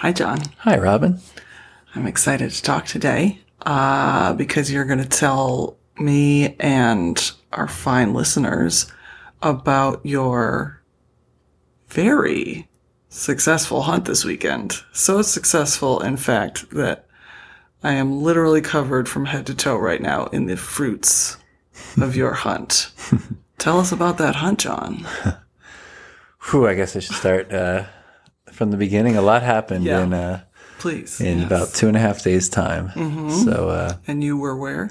Hi, John. Hi, Robin. I'm excited to talk today uh, because you're going to tell me and our fine listeners about your very successful hunt this weekend. So successful, in fact, that I am literally covered from head to toe right now in the fruits of your hunt. Tell us about that hunt, John. Whew, I guess I should start uh, from the beginning. A lot happened Yeah. in uh, Please. in Yes. about two and a half days' time. So uh, And you were where?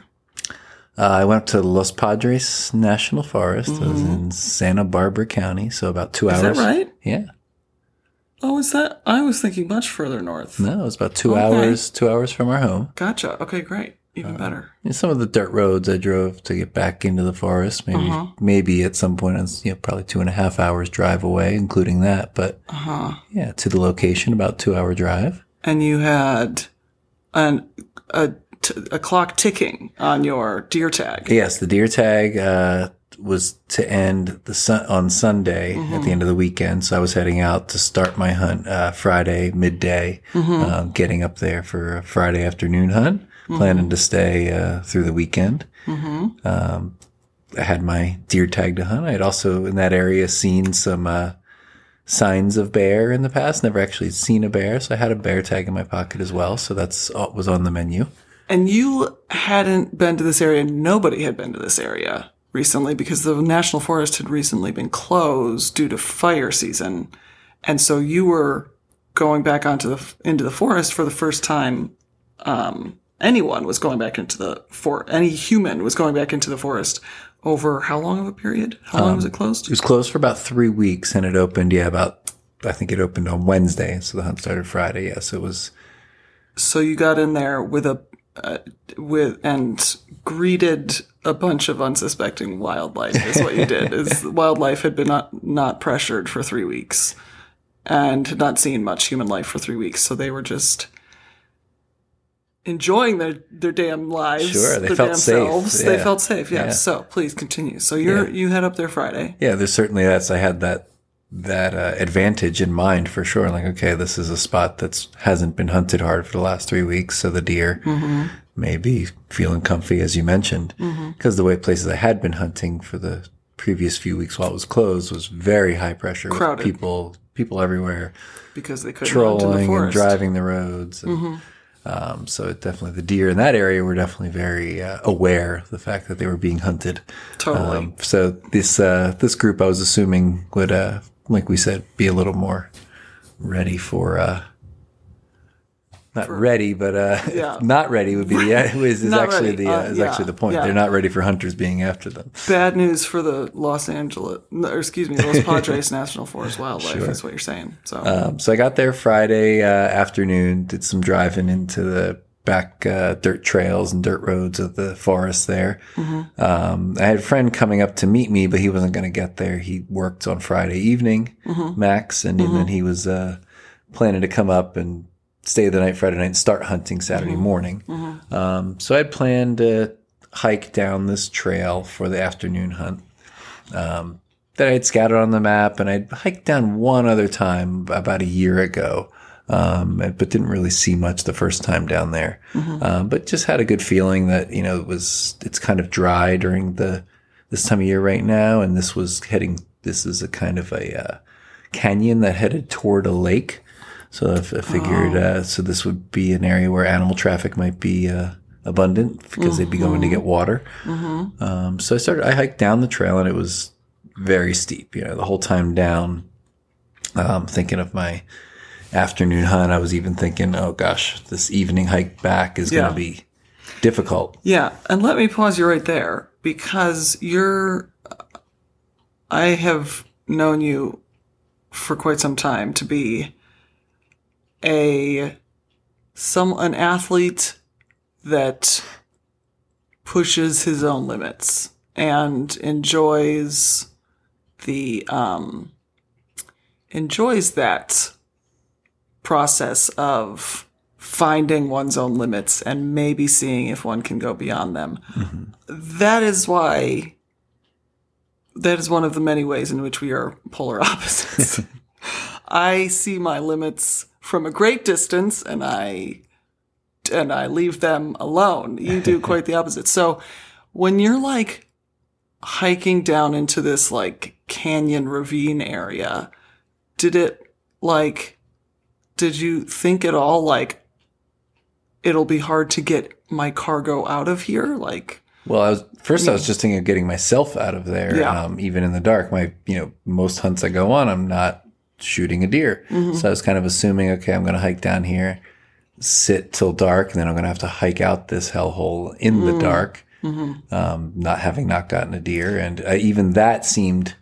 uh, I went to Los Padres National Forest. I was in Santa Barbara County, so about two Is hours. Is that right? Yeah. Oh, is that? I was thinking much further north. No, it was about two Okay. hours. Two hours from our home. Gotcha. Okay, great. Even better. And some of the dirt roads I drove to get back into the forest. Maybe, Uh-huh. maybe at some point, it's you know probably two and a half hours drive away, including that. But Uh huh. yeah, to the location, about two hour drive. And you had an a, t- a clock ticking on your deer tag. Yes, the deer tag uh, was to end the sun- on Sunday at the end of the weekend. So I was heading out to start my hunt uh, Friday midday, um, getting up there for a Friday afternoon hunt, planning to stay uh, through the weekend. Um, I had my deer tag to hunt. I had also in that area seen some uh, signs of bear in the past. Never actually seen a bear, so I had a bear tag in my pocket as well. So that's was on the menu. And you hadn't been to this area. Nobody had been to this area recently because the national forest had recently been closed due to fire season. And so you were going back onto the into the forest for the first time. Um, anyone was going back into the for any human was going back into the forest over how long of a period? How long was it closed? It was closed for about three weeks and it opened, yeah, about, I think it opened on Wednesday. So the hunt started Friday. Yes, it was, So you got in there with a uh, with and greeted a bunch of unsuspecting wildlife. Is what you did. Is wildlife had been not not pressured for three weeks, and had not seen much human life for three weeks. So they were just enjoying their their damn lives. Sure, they felt safe, Selves. They felt safe. Yes. Yeah. So please continue. So you're Yeah. you head up there Friday. yeah, there's certainly that's, I had that, that uh, advantage in mind for sure. Like, okay, this is a spot that's hasn't been hunted hard for the last three weeks. So the deer may be feeling comfy, as you mentioned, because the way places I had been hunting for the previous few weeks while it was closed was very high pressure with Crowded. people, people everywhere. Because they couldn't hunt in the trolling and. Mm-hmm. driving the roads. And, um, so it definitely the deer in that area were definitely very uh, aware of the fact that they were being hunted. Totally. Um, so this uh, this group, I was assuming, would uh, like we said, be a little more ready for. Not ready, but uh, Yeah. not ready would be the is, is actually ready. the uh, Uh, is yeah, actually the point. yeah. They're not ready for hunters being after them. Bad news for the Los Angeles, or excuse me, Los Padres National Forest wildlife. That's what you're saying. So Um, so I got there Friday uh, afternoon, did some driving into the back uh, dirt trails and dirt roads of the forest there. Um, I had a friend coming up to meet me, but he wasn't going to get there. He worked on Friday evening, Max, and, then he was uh, planning to come up and stay the night Friday night and start hunting Saturday morning. Um, so I planned to hike down this trail for the afternoon hunt um, that I had scouted on the map, and I'd hiked down one other time about a year ago, um, but didn't really see much the first time down there. Um, but just had a good feeling that you know it was it's kind of dry during the this time of year right now, and this was heading. This is a kind of a uh, canyon that headed toward a lake. So I, f- I figured, uh, so this would be an area where animal traffic might be uh, abundant because they'd be going to get water. Um, so I started, I hiked down the trail and it was very steep, you know, the whole time down. Um, thinking of my afternoon hunt, I was even thinking, oh gosh, this evening hike back is Yeah. going to be difficult. Yeah, and let me pause you right there because you're. I have known you for quite some time to be a some an athlete that pushes his own limits and enjoys the um enjoys that process of finding one's own limits and maybe seeing if one can go beyond them. That is why that is one of the many ways in which we are polar opposites. I see my limits from a great distance and I and I leave them alone. You do quite the opposite. So when you're like hiking down into this like canyon ravine area, did it like did you think at all like it'll be hard to get my cargo out of here? Like Well, I was first. I was just thinking of getting myself out of there, Yeah. um, even in the dark. My, you know, most hunts I go on, I'm not shooting a deer, so I was kind of assuming, okay, I'm going to hike down here, sit till dark, and then I'm going to have to hike out this hellhole in the dark, um, not having not gotten a deer, and uh, even that seemed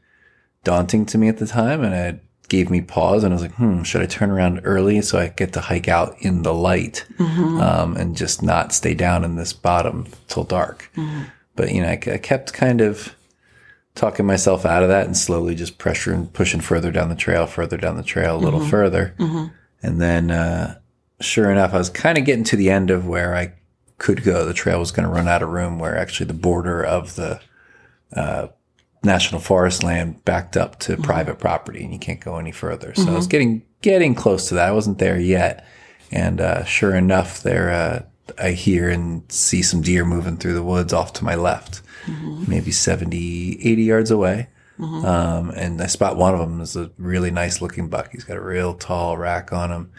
daunting to me at the time, and it gave me pause, and I was like, hmm, should I turn around early so I get to hike out in the light, um, and just not stay down in this bottom till dark? But you know, I, I kept kind of talking myself out of that and slowly just pressuring, pushing further down the trail, further down the trail, a little further. And then, uh, sure enough, I was kind of getting to the end of where I could go. The trail was going to run out of room where actually the border of the, uh, national forest land backed up to private property and you can't go any further. So I was getting, getting close to that. I wasn't there yet. And, uh, sure enough, there, uh, I hear and see some deer moving through the woods off to my left, maybe 70, 80 yards away. Um, and I spot one of them is a really nice looking buck. He's got a real tall rack on him.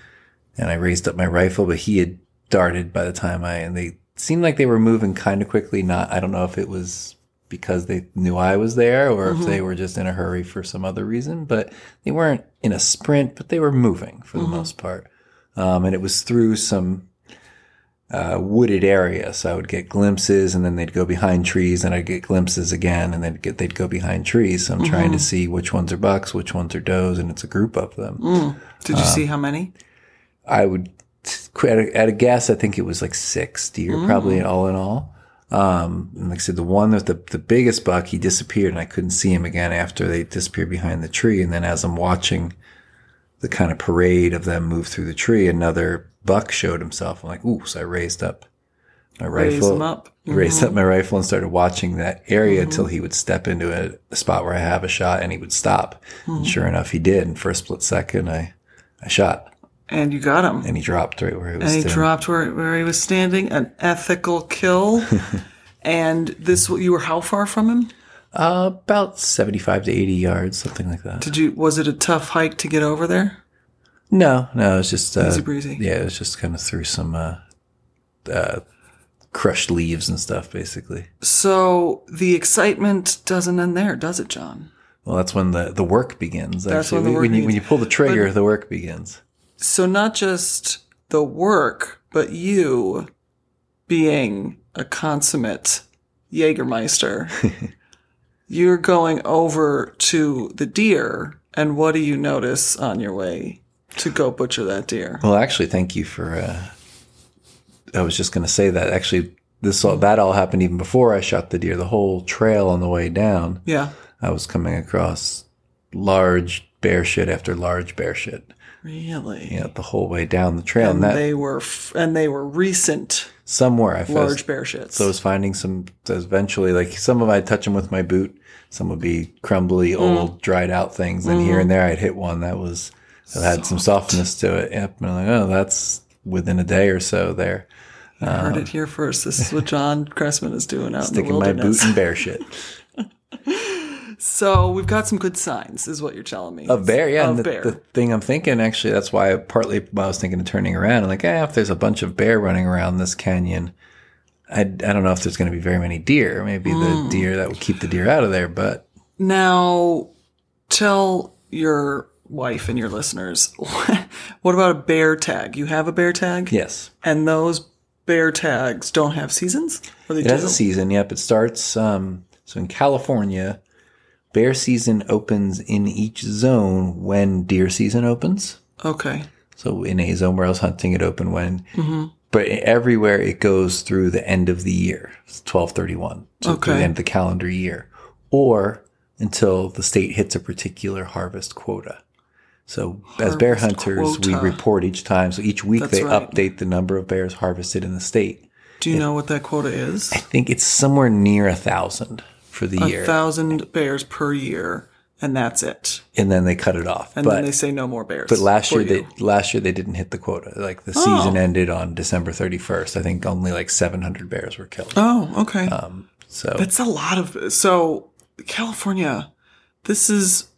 And I raised up my rifle, but he had darted by the time I, and they seemed like they were moving kind of quickly. Not, I don't know if it was because they knew I was there or if they were just in a hurry for some other reason, but they weren't in a sprint, but they were moving for the most part. Um, and it was through some, uh, wooded area. So I would get glimpses and then they'd go behind trees and I'd get glimpses again and then get, they'd go behind trees. So I'm trying to see which ones are bucks, which ones are does, and it's a group of them. did you see how many? I would, at a, at a guess, I think it was like six deer, probably all in all. Um, and like I said, the one with the, the biggest buck, he disappeared and I couldn't see him again after they disappeared behind the tree. And then as I'm watching the kind of parade of them move through the tree, another buck showed himself. I'm like, ooh, so I raised up my Raise rifle, up. raised up mm-hmm. my rifle and started watching that area mm-hmm. until he would step into a, a spot where I have a shot and he would stop. And mm-hmm. sure enough, he did. And for a split second, I, I shot And you got him. and he dropped right where he was And he standing. dropped where, where he was standing. An ethical kill. and this, you were how far from him? Uh, about 75 to 80 yards, something like that. Did you? Was it a tough hike to get over there? No, no, it was just, uh, Easy breezy. yeah, it was just kind of through some, uh, uh, crushed leaves and stuff, basically. So the excitement doesn't end there, does it, John? Well, that's when the, the work begins. That's actually. when the work when you, when you pull the trigger, the work begins. So not just the work, but you being a consummate Jägermeister. you're going over to the deer, and what do you notice on your way to go butcher that deer? Well, actually, thank you for, uh, I was just going to say that actually this all, that all happened even before I shot the deer. The whole trail on the way down, Yeah. I was coming across large bear shit after large bear shit. Really? Yeah, the whole way down the trail. And, And that they were f- and they were recent somewhere I large was, bear shits. so I was finding some eventually like some of I'd touch them with my boot. Some would be crumbly, Mm. old, dried out things. And Mm-hmm. here and there I'd hit one that was that had some softness to it. Yep. And I'm like, oh, that's within a day or so there. I heard it here first. This is what John Cressman is doing out in the Sticking my boot in bear shit. So we've got some good signs, is what you're telling me. Of bear, yeah. Of and the, bear. the thing I'm thinking, actually, that's why partly why I was thinking of turning around. I'm like, eh, if there's a bunch of bear running around this canyon, I, I don't know if there's going to be very many deer. Maybe Hmm. the deer that would keep the deer out of there. But Now, tell your wife and your listeners what about a bear tag? You have a bear tag, yes, and those bear tags don't have seasons, or they it do. has a season. Yep, it starts. Um, so in California, bear season opens in each zone when deer season opens. okay, So in a zone where I was hunting, it opened when, but everywhere it goes through the end of the year, it's twelve thirty one, so through Okay. the end of the calendar year, or until the state hits a particular harvest quota. So as bear Harvest hunters, we report each time. So each week That's they right. update the number of bears harvested in the state. do you know what that quota is? I think it's somewhere near a thousand for the A year. thousand bears per year. and that's it. and then they cut it off. And but then they say no more bears. but last year you. they last year they didn't hit the quota. Like the season ended on December 31st. I think only like 700 bears were killed. Oh, okay. Um, so That's a lot of so California. This is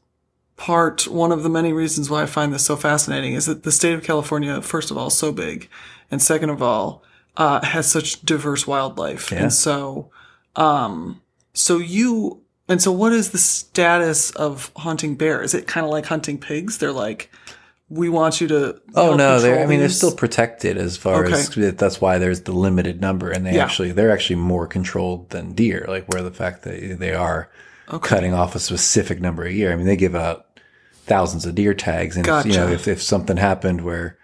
part one of the many reasons why I find this so fascinating is that the state of California, first of all, is so big, and second of all, uh, has such diverse wildlife, Yeah. and so, um, so you and so what is the status of hunting bear? Is it kind of like hunting pigs? They're like, we want you to. Oh no, they're I mean they're still protected as far Okay. as that's why there's the limited number and they Yeah. actually they're actually more controlled than deer, like where the fact that they are cutting off a specific number a year. I mean they give out thousands of deer tags. And if, you know if, if something happened where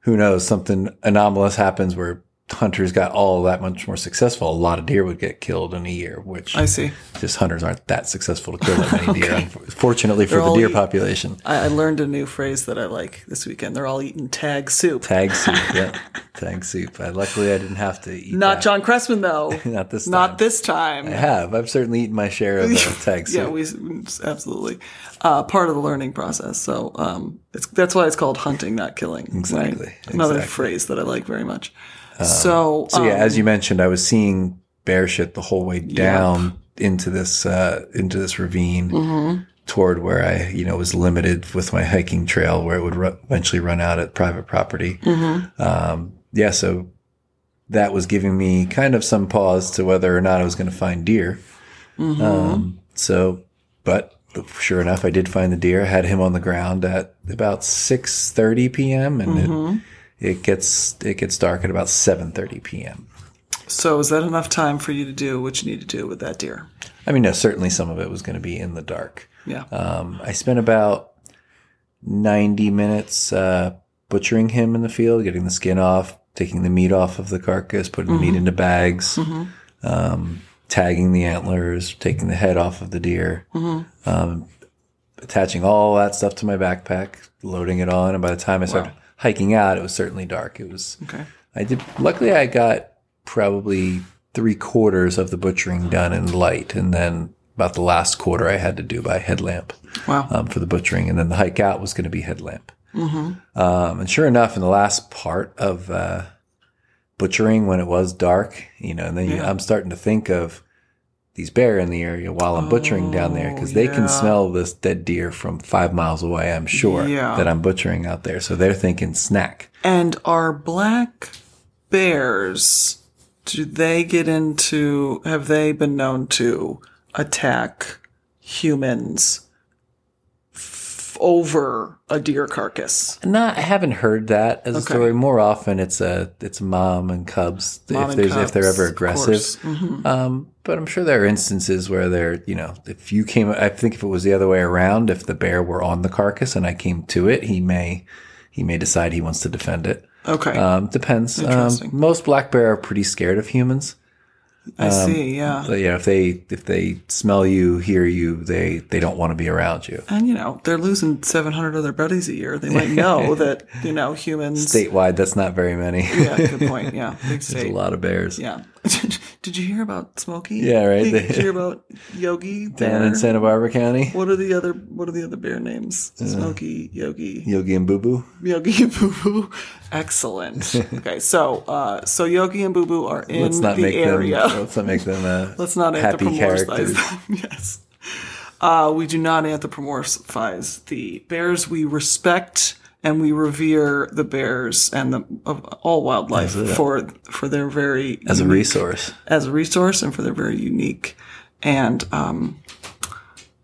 who knows something anomalous happens where hunters got all that much more successful, a lot of deer would get killed in a year, which I see. just hunters aren't that successful to kill that many deer. Fortunately for They're the deer eat- population. I, I learned a new phrase that I like this weekend. They're all eating tag soup. Tag soup, yeah. Tag soup. I, luckily, I didn't have to eat Not that. John Cressman though. Not this time. Not this time. I have. I've certainly eaten my share of uh, tag soup. Yeah, we absolutely uh, part of the learning process. So um, it's that's why it's called hunting, not killing. right? Exactly, Another exactly. phrase that I like very much. So, so yeah, um, as you mentioned, I was seeing bear shit the whole way down into this uh, into this ravine Mm-hmm. toward where I you know was limited with my hiking trail where it would ru- eventually run out at private property. Mm-hmm. Um, yeah, so that was giving me kind of some pause to whether or not I was going to find deer. Mm-hmm. Um, so, but sure enough, I did find the deer. I had him on the ground at about six thirty p.m. and Mm-hmm. it, it gets it gets dark at about seven thirty p.m. so is that enough time for you to do what you need to do with that deer? I mean, no, certainly some of it was going to be in the dark. Yeah. Um, I spent about 90 minutes uh, butchering him in the field, getting the skin off, taking the meat off of the carcass, putting the meat into bags, um, tagging the antlers, taking the head off of the deer, um, attaching all that stuff to my backpack, loading it on. And by the time I started hiking out, it was certainly dark. It was. okay. I did. Luckily, I got probably three quarters of the butchering done in light, and then about the last quarter I had to do by headlamp Wow. um, for the butchering, and then the hike out was going to be headlamp. Um, and sure enough, in the last part of uh, butchering, when it was dark, you know, and then you, I'm starting to think of these bear in the area while I'm butchering down there because they oh, yeah. can smell this dead deer from five miles away. I'm sure Yeah. that I'm butchering out there, so they're thinking snack. And are black bears? Do they get into? Have they been known to attack humans over a deer carcass? Not, I haven't heard that as a story. More often, it's a it's mom and cubs Mom if and there's if they're ever aggressive. Mhm. Um, but I'm sure there are instances where they're you know if you came, I think if it was the other way around, if the bear were on the carcass and I came to it, he may he may decide he wants to defend it. Okay, Um, depends. Um, most black bear are pretty scared of humans. I um, see. Yeah, But yeah, if they if they smell you, hear you, they they don't want to be around you. and you know they're losing seven hundred other buddies a year. They might know that you know humans. Statewide, that's not very many. Yeah, good point. Yeah, big state. There's a lot of bears. Yeah. Did you hear about Smokey? Yeah, right. Did you hear about Yogi? Down in Santa Barbara County, What are the other What are the other bear names? Uh, Smokey, Yogi, Yogi and Boo Boo. Yogi and Boo Boo. Excellent. okay, so uh, so Yogi and Boo Boo are in Let's not the make area. them. Let's not make them. Uh, Let's not happy anthropomorphize characters. them. yes. Uh, we do not anthropomorphize the bears. We respect and we revere the bears and the of all wildlife for for their very as a resource. as a resource and for their very unique and um,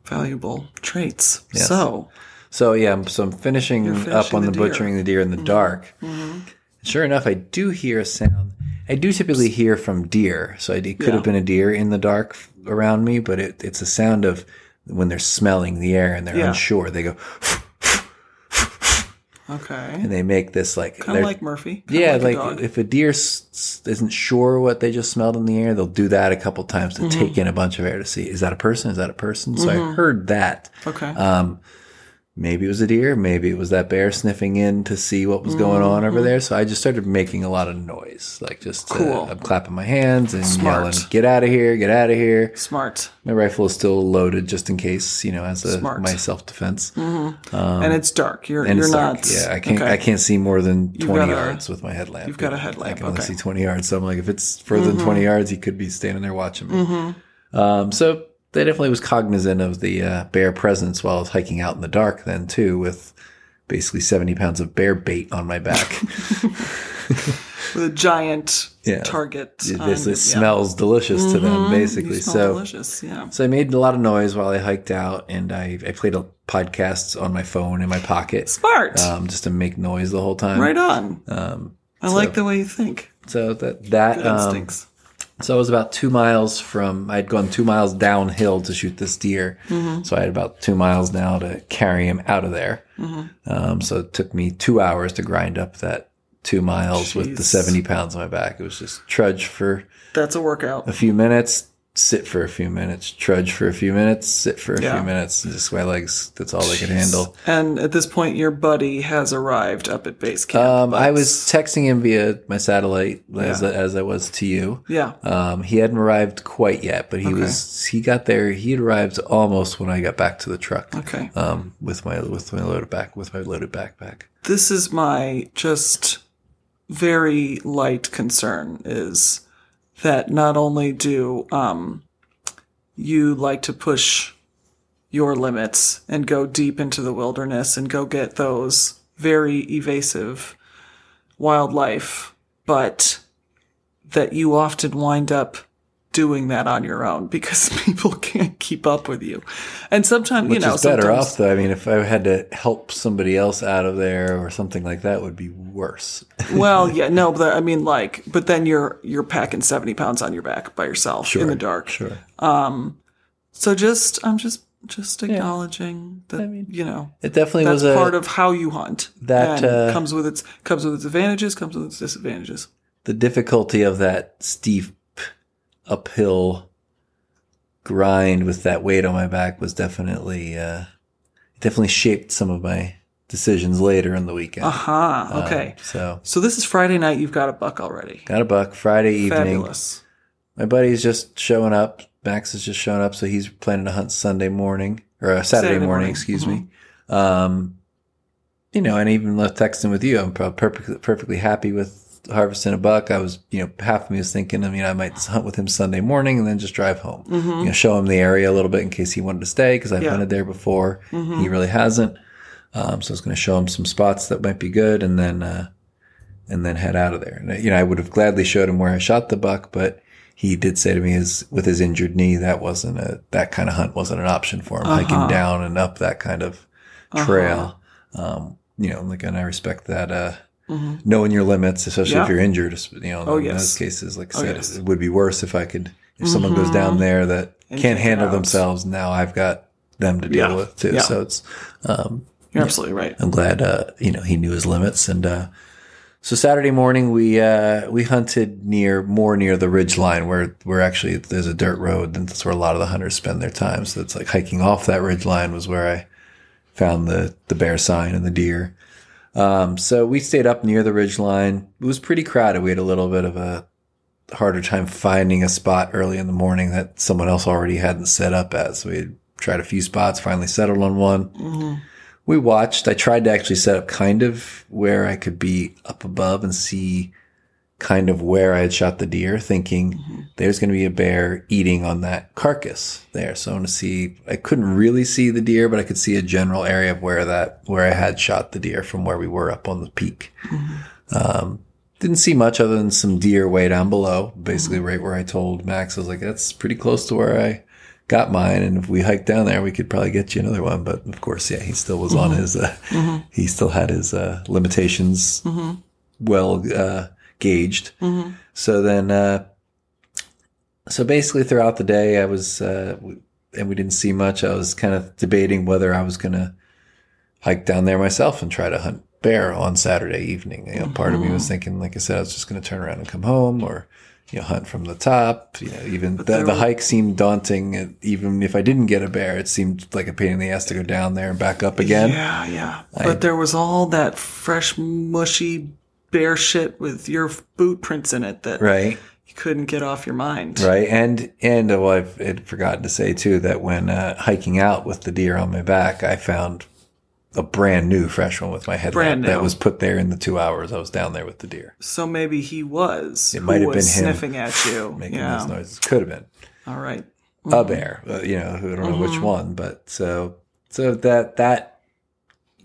valuable traits. So So yeah, so I'm finishing, finishing up on the the. Mm-hmm. butchering the deer in the dark. Sure enough, I do hear a sound. I do typically hear from deer, so it could Yeah. have been a deer in the dark around me, but it, it's a sound of when they're smelling the air and they're Yeah. unsure. They go okay, and they make this like kind of like Murphy. kinda Yeah, like, like, dog. if a deer s- s- isn't sure what they just smelled in the air, they'll do that a couple times to Mm-hmm. take in a bunch of air to see is that a person? Is that a person? So I heard that. okay. Um, maybe it was a deer, maybe it was that bear sniffing in to see what was going on over there. So I just started making a lot of noise, like just uh, Cool. I'm clapping my hands and Smart. yelling, "Get out of here! Get out of here!" Smart. My rifle is still loaded just in case, you know, as a Smart. my self defense. and it's dark. You're Um, And you're it's dark. not. Yeah, I can't. okay. I can't see more than twenty got a- yards with my headlamp. you've got a I headlamp, can only okay. Mm-hmm. see twenty yards. So I'm like, if it's further than twenty yards, he could be standing there watching me. Um, so they definitely was cognizant of the uh, bear presence while I was hiking out in the dark. Then too, with basically seventy pounds of bear bait on my back. with a giant Yeah. target. it on- basically yeah. smells delicious to them, basically. You smell So delicious. Yeah. So I made a lot of noise while I hiked out, and I, I played a podcasts on my phone in my pocket, Smart. um, just to make noise the whole time. right on. Um, I like the way you think. so that that um, instincts. So I was about two miles from. I'd gone two miles downhill to shoot this deer, Mm-hmm. so I had about two miles now to carry him out of there. Mm-hmm. Um, so it took me two hours to grind up that two miles with the seventy pounds on my back. It was just trudge for That's a workout. a few minutes, sit for a few minutes, trudge for a few minutes, sit for a Yeah. few minutes. and Just my legs, that's all they could handle. And at this point, your buddy has arrived up at base camp. Um, I was texting him via my satellite as, Yeah. as I was to you. Yeah. Um, he hadn't arrived quite yet, but he was, he got there, he had arrived almost when I got back to the truck. Okay. Um, with my, with my loaded back, with my loaded backpack. This is my just very light concern is that not only do um, you like to push your limits and go deep into the wilderness and go get those very evasive wildlife, but that you often wind up doing that on your own because people can't keep up with you. And sometimes, you know, is better off though. I mean, if I had to help somebody else out of there or something like that would be worse. well, yeah, no, but I mean, like, but then you're you're packing seventy pounds on your back by yourself in the dark. Sure. So just, I'm just just acknowledging that I mean, you know It definitely that's was a, part of how you hunt. that, and uh, comes with its comes with its advantages, comes with its disadvantages. the difficulty of that steep uphill grind with that weight on my back was definitely uh definitely shaped some of my decisions later in the weekend. Aha. Um, okay. so so this is Friday night. You've got a buck already. got a buck Friday evening. Fabulous. My buddy's just showing up. Max is just showing up, so he's planning to hunt Sunday morning or uh, Saturday, Saturday morning, morning. excuse me. Um, you know, and even left texting with you, I'm perfectly perfectly happy with harvesting a buck. I was, you know, half of me was thinking, I mean, I might hunt with him Sunday morning and then just drive home. You know, show him the area a little bit in case he wanted to stay because I've Yeah. hunted there before. He really hasn't. Um, so I was going to show him some spots that might be good, and then uh, and then head out of there. And, you know, I would have gladly showed him where I shot the buck, but he did say to me, his with his injured knee, that wasn't a that kind of hunt wasn't an option for him. Hiking down and up that kind of trail, um, you know, like, and I respect that. Uh, Knowing your limits, especially Yeah. if you're injured, you know, in yes. those cases, like I Oh, yes. it would be worse if I could, if someone goes down there that And can't handle out. themselves. Now I've got them to deal Yeah. with too. Yeah. So it's, um, You're absolutely right. I'm glad, uh, you know, he knew his limits. And, uh, so Saturday morning, we, uh, we hunted near, more near the ridge line where, where actually there's a dirt road. And that's where a lot of the hunters spend their time. So it's like hiking off that ridge line was where I found the, the bear sign and the deer. Um, so we stayed up near the ridge line. It was pretty crowded. We had a little bit of a harder time finding a spot early in the morning that someone else already hadn't set up at. So we had tried a few spots, finally settled on one we watched. I tried to actually set up kind of where I could be up above and see kind of where I had shot the deer, thinking there's going to be a bear eating on that carcass there. So I want to see. I couldn't really see the deer, but I could see a general area of where that where I had shot the deer from where we were up on the peak. Um, didn't see much other than some deer way down below, basically right where I told Max. I was like, that's pretty close to where I got mine. And if we hiked down there, we could probably get you another one. But of course, yeah, he still was on his, uh, he still had his, uh, limitations well, uh, gauged. So then, uh, so basically throughout the day, I was, uh, and we didn't see much. I was kind of debating whether I was going to hike down there myself and try to hunt bear on Saturday evening. You know, part of me was thinking, like I said, I was just going to turn around and come home or you know, hunt from the top. You know, even the, the hike seemed daunting. Even if I didn't get a bear, it seemed like a pain in the ass to go down there and back up again. Yeah, yeah. but there was all that fresh, mushy bear shit with your boot prints in it that Right. you couldn't get off your mind. Right, and and well, I've had forgotten to say too that when uh, hiking out with the deer on my back, I found a brand new fresh one with my headlamp Brand that was put there in the two hours I was down there with the deer, So maybe he was. It might have been him sniffing at you. making yeah. those noises. Could have been All right. a bear, uh, you know, I don't know Mm-hmm. which one, but so so that that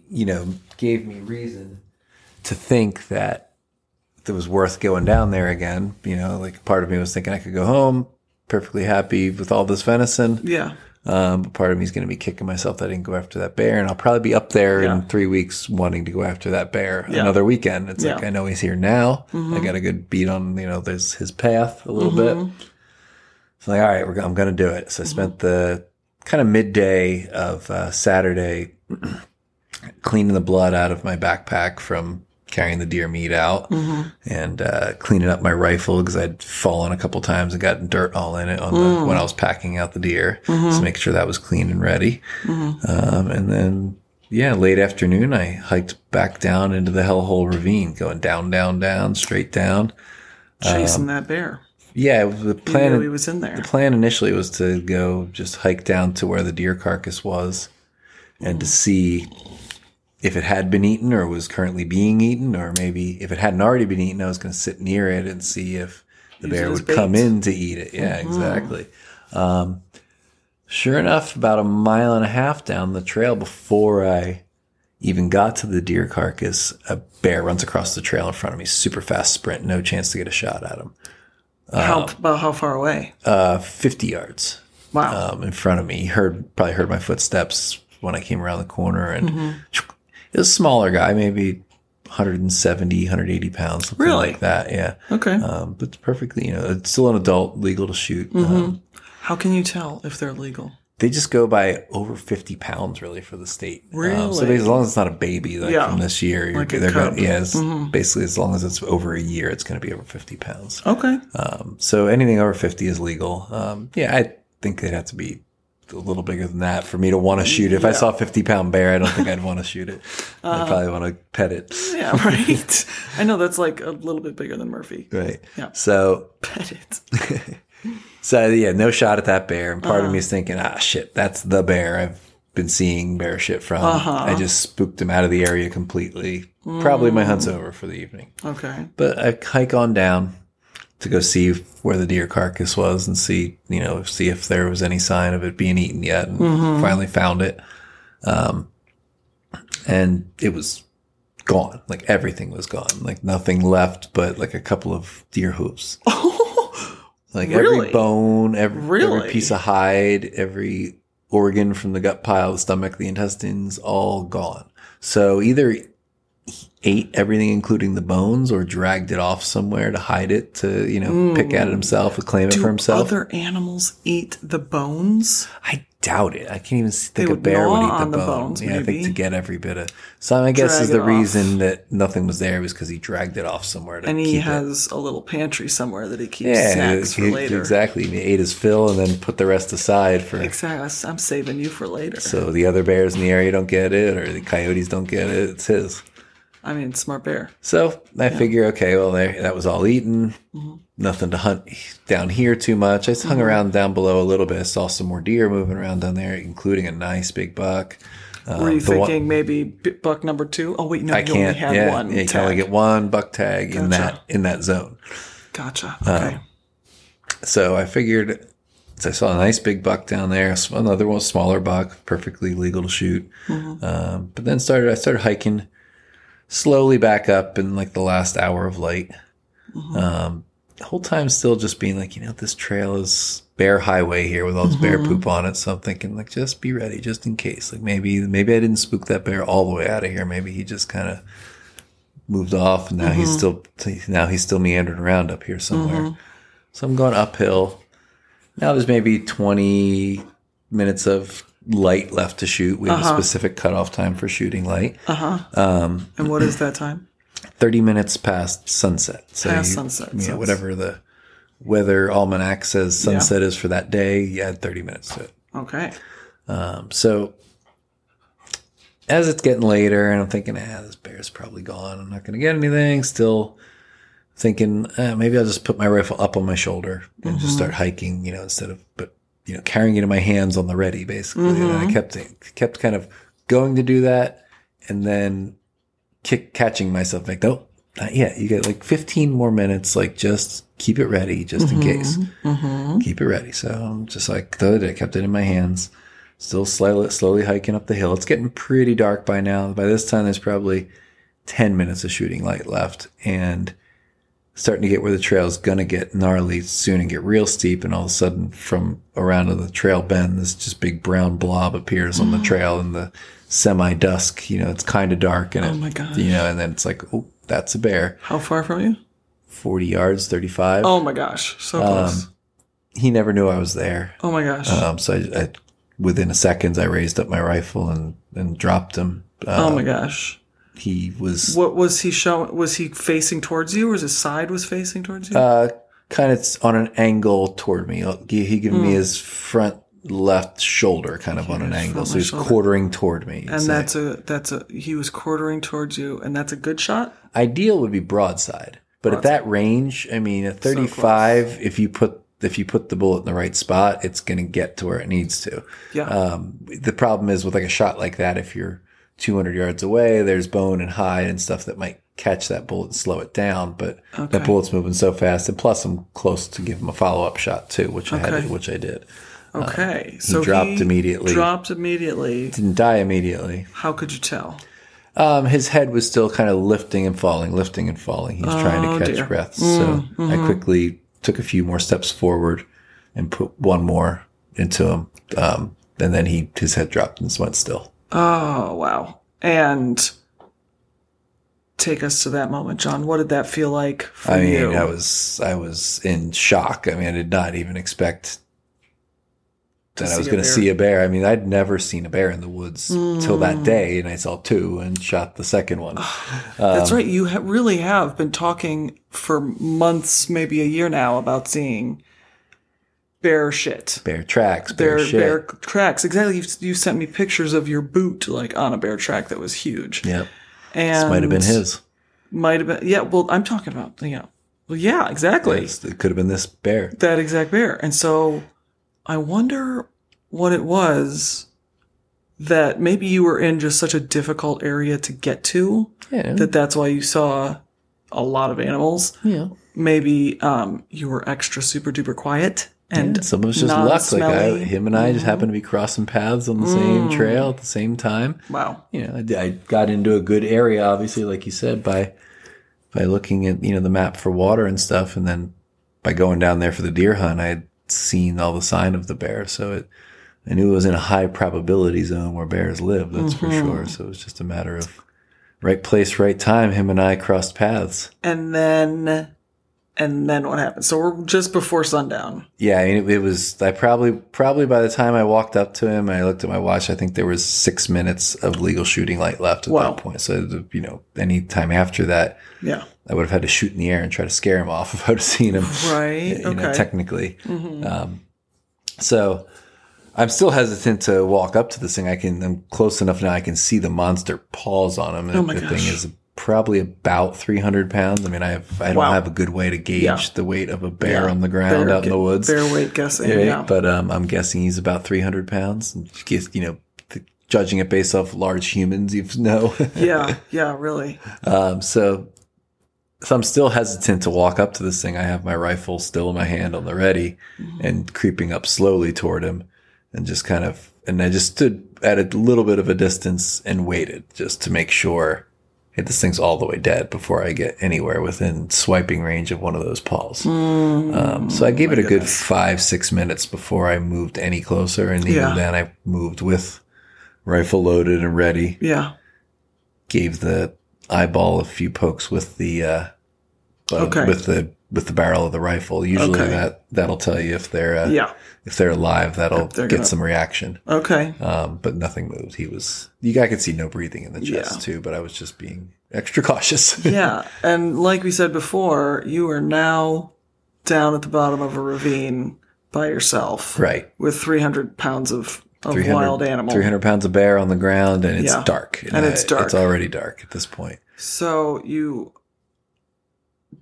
you know gave me reason to think that it was worth going down there again. You know, like part of me was thinking I could go home perfectly happy with all this venison. Yeah. Um, but part of me is going to be kicking myself that I didn't go after that bear, and I'll probably be up there Yeah. in three weeks wanting to go after that bear Yeah. another weekend. It's like Yeah. Mm-hmm. I know he's here now. I got a good beat on you know there's his path a little bit. So like all right, we're, I'm going to do it. So I spent the kind of midday of uh, Saturday cleaning the blood out of my backpack from carrying the deer meat out mm-hmm. and uh, cleaning up my rifle because I'd fallen a couple times and gotten dirt all in it on the, mm. when I was packing out the deer. Mm-hmm. So make sure that was clean and ready. Mm-hmm. Um, and then, yeah, late afternoon, I hiked back down into the Hellhole Ravine, going down, down, down, straight down. Chasing um, that bear. Yeah, the plan. he was in there. The plan initially was to go just hike down to where the deer carcass was and to mm. see if it had been eaten or was currently being eaten, or maybe if it hadn't already been eaten, I was going to sit near it and see if the Use bear would come in to eat it. Yeah, exactly. Um, sure enough, about a mile and a half down the trail before I even got to the deer carcass, a bear runs across the trail in front of me, super fast sprint, no chance to get a shot at him. how about how far away? Uh, 50 yards Wow. um, in front of me. He heard probably heard my footsteps when I came around the corner, and Mm-hmm. a smaller guy, maybe 170, 180 pounds, something Really? like that. Yeah, okay. um, but it's perfectly, you know, it's still an adult, legal to shoot. Mm-hmm. Um, how can you tell if they're legal? they just go by over 50 pounds, really, for the state. Um, so as long as it's not a baby like Yeah. from this year, you're, Like they're. Mm-hmm. going, yeah, it's basically as long as it's over a year, it's going to be over 50 pounds. Okay. Um, so anything over 50 is legal. Um, yeah, I think they'd have to be a little bigger than that for me to want to shoot it. If I saw a 50 pound bear, I don't think I'd want to shoot it. Uh-huh. I'd probably want to pet it. Yeah, right. I know that's like a little bit bigger than Murphy. Right. Yeah. So, Pet it. so yeah, no shot at that bear. And part Uh-huh. of me is thinking, ah, shit, that's the bear I've been seeing bear shit from. Uh-huh. I just spooked him out of the area completely. Probably my Mm. hunt's over for the evening. Okay. But I hike on down to go see where the deer carcass was and see, you know, see if there was any sign of it being eaten yet. And finally found it. Um, and it was gone. Like everything was gone. Like nothing left but like a couple of deer hooves. Like Really? every bone, every, Really? every piece of hide, every organ from the gut pile, the stomach, the intestines, all gone. So either he ate everything, including the bones, or dragged it off somewhere to hide it, to you know, pick at it himself, and claim it for himself. other animals eat the bones? I doubt it. I can't even think a bear would eat the the bone. bones, yeah, I think to get every bit of. So I guess Drag is the it off. reason that nothing was there was because he dragged it off somewhere to And he keep it. has a little pantry somewhere that he keeps Yeah, snacks he- for later. exactly. He ate his fill and then put the rest aside for. Exactly. I'm saving you for later. So the other bears in the area don't get it, or the coyotes don't get it. It's his. I mean, smart bear. So I figure, okay, well, there, that was all eaten. Mm-hmm. Nothing to hunt down here too much. I just hung around down below a little bit. I saw some more deer moving around down there, including a nice big buck. Were you Um, one- thinking maybe buck number two? Oh wait, no, I you can't. only had yeah, one. yeah, you can only get one buck tag in that in that zone. Gotcha. Uh, Okay. So I figured. So I saw a nice big buck down there. Another one, smaller buck, perfectly legal to shoot. Mm-hmm. Um, but then started. I started hiking slowly back up in like the last hour of light. Mm-hmm. Um, the whole time still just being like, you know, this trail is bear highway here with all this bear Mm-hmm. poop on it. So I'm thinking like, just be ready, just in case. Like maybe, maybe I didn't spook that bear all the way out of here. Maybe he just kind of moved off and now he's Mm-hmm. still, now he's still meandering around up here somewhere. So I'm going uphill. Now there's maybe 20 minutes of light left to shoot. We have Uh-huh. a specific cutoff time for shooting light. Uh huh. and what is that time? 30 minutes past sunset. So Past you- sunset, Yeah, whatever the weather almanac says sunset is for that day, you add 30 minutes to it. Okay. Um, so as it's getting later, and I'm thinking, ah, this bear's probably gone. I'm not going to get anything. Still thinking, eh, maybe I'll just put my rifle up on my shoulder and just start hiking, you know, instead of, but you know, carrying it in my hands on the ready, basically. And I mm-hmm. kept kept kind of going to do that, and then kick, catching myself like, nope, not yet. You get like 15 more minutes. Like, just keep it ready, just in mm-hmm. case. Mm-hmm. Keep it ready. So I'm just like the other day, kept it in my hands. Still slowly, slowly hiking up the hill. It's getting pretty dark by now. By this time, there's probably 10 minutes of shooting light left, and starting to get where the trail's gonna get gnarly soon and get real steep. And all of a sudden, from around the trail bend, this just big brown blob appears on the trail in the semi dusk. You know, it's kind of dark, and Oh it, my gosh. you know, and then it's like, oh, that's a bear. How far from you? 40 yards, 35. Oh my gosh. So close. He never knew I was there. oh my gosh. Um, so I, I, within a second, I raised up my rifle and, and dropped him. oh Um, my gosh. He was What was he showing? Was he facing towards you, or his side was facing towards you? uh, kind of on an angle toward me. He, he gave Hmm. me his front left shoulder kind of on an angle. So he's shoulder. quartering toward me. and So that's a that's a he was quartering towards you, and that's a good shot. ideal would be broadside. But at that range, I mean, at 35, if you put if you put the bullet in the right spot, it's going to get to where it needs to. Yeah. Um, the problem is with like a shot like that, if you're 200 yards away, there's bone and hide and stuff that might catch that bullet and slow it down. But Okay. that bullet's moving so fast, and plus I'm close to give him a follow up shot too, which I had, which I did. Okay. so uh, dropped immediately. Dropped immediately. Didn't die immediately. How could you tell? Um, his head was still kind of lifting and falling, lifting and falling. He was trying Oh, to catch dear. Mm, breath. So mm-hmm. I quickly took a few more steps forward and put one more into him. Um, and then he his head dropped and went still. Oh wow. And take us to that moment, John. What did that feel like for I mean, you? I was I was in shock. I mean, I did not even expect that I was going to see a bear. I mean, I'd never seen a bear in the woods till Mm. that day, and I saw two and shot the second one. That's um, right. You ha- really have been talking for months, maybe a year now, about seeing bear shit. bear tracks, bear, bear tracks. Exactly. You, you sent me pictures of your boot, like on a bear track that was huge. Yep, And might have been his. Might have been. Yeah. Well, I'm talking about. Yeah. Well, yeah. Exactly. It could have been this bear. that exact bear. And so I wonder what it was that maybe you were in just such a difficult area to get to Yeah, that that's why you saw a lot of animals. yeah. Maybe um, you were extra super duper quiet and Some of it's just luck. Like I. Mm-hmm. him and I just happened to be crossing paths on the same trail at the same time. wow. You know, I, I got into a good area, obviously, like you said, by by looking at you know the map for water and stuff, and then by going down there for the deer hunt, I had seen all the sign of the bear, so it. I knew it was in a high probability zone where bears live. That's for Mm-hmm. sure. So it was just a matter of right place, right time. Him and I crossed paths. And then and then what happened? So we're just before sundown. Yeah, I mean, it, it was. I probably probably by the time I walked up to him and I looked at my watch, I think there was six minutes of legal shooting light left at Wow. that point. So you know, any time after that, Yeah. I would have had to shoot in the air and try to scare him off if I would have seen him. Right. You know, okay. Mm-hmm. technically. Um, so I'm still hesitant to walk up to this thing. I can. I'm close enough now. I can see the monster paws on him. And Oh my the gosh. thing is probably about 300 pounds. I mean, I have. I don't Wow. have a good way to gauge Yeah. the weight of a bear Yeah. on the ground Bear out in the woods. Bear weight guessing. Right? Yeah. But um, I'm guessing he's about 300 pounds. You know, th- judging it based off large humans, you know. yeah. Yeah. Really. um, so, so I'm still hesitant to walk up to this thing. I have my rifle still in my hand on the ready and creeping up slowly toward him and just kind of, and I just stood at a little bit of a distance and waited just to make sure hey, this thing's all the way dead before I get anywhere within swiping range of one of those paws. Um, so I gave it a good five, six minutes before I moved any closer. And even Yeah. then, I moved with rifle loaded and ready. Yeah. Gave the eyeball a few pokes with the uh, uh, Okay. with the with the barrel of the rifle. Usually Okay. that that'll tell you if they're uh, Yeah. If they're alive. That'll they're get gonna- some reaction. Okay. Um, but nothing moved. He was. You I could see no breathing in the chest Yeah. too. But I was just being extra cautious. yeah. And like we said before, you are now down at the bottom of a ravine by yourself Right. with 300 pounds of, of 300 wild animal. 300 pounds of bear on the ground and it's Yeah. dark. And it's uh, dark. It's already dark at this point. So you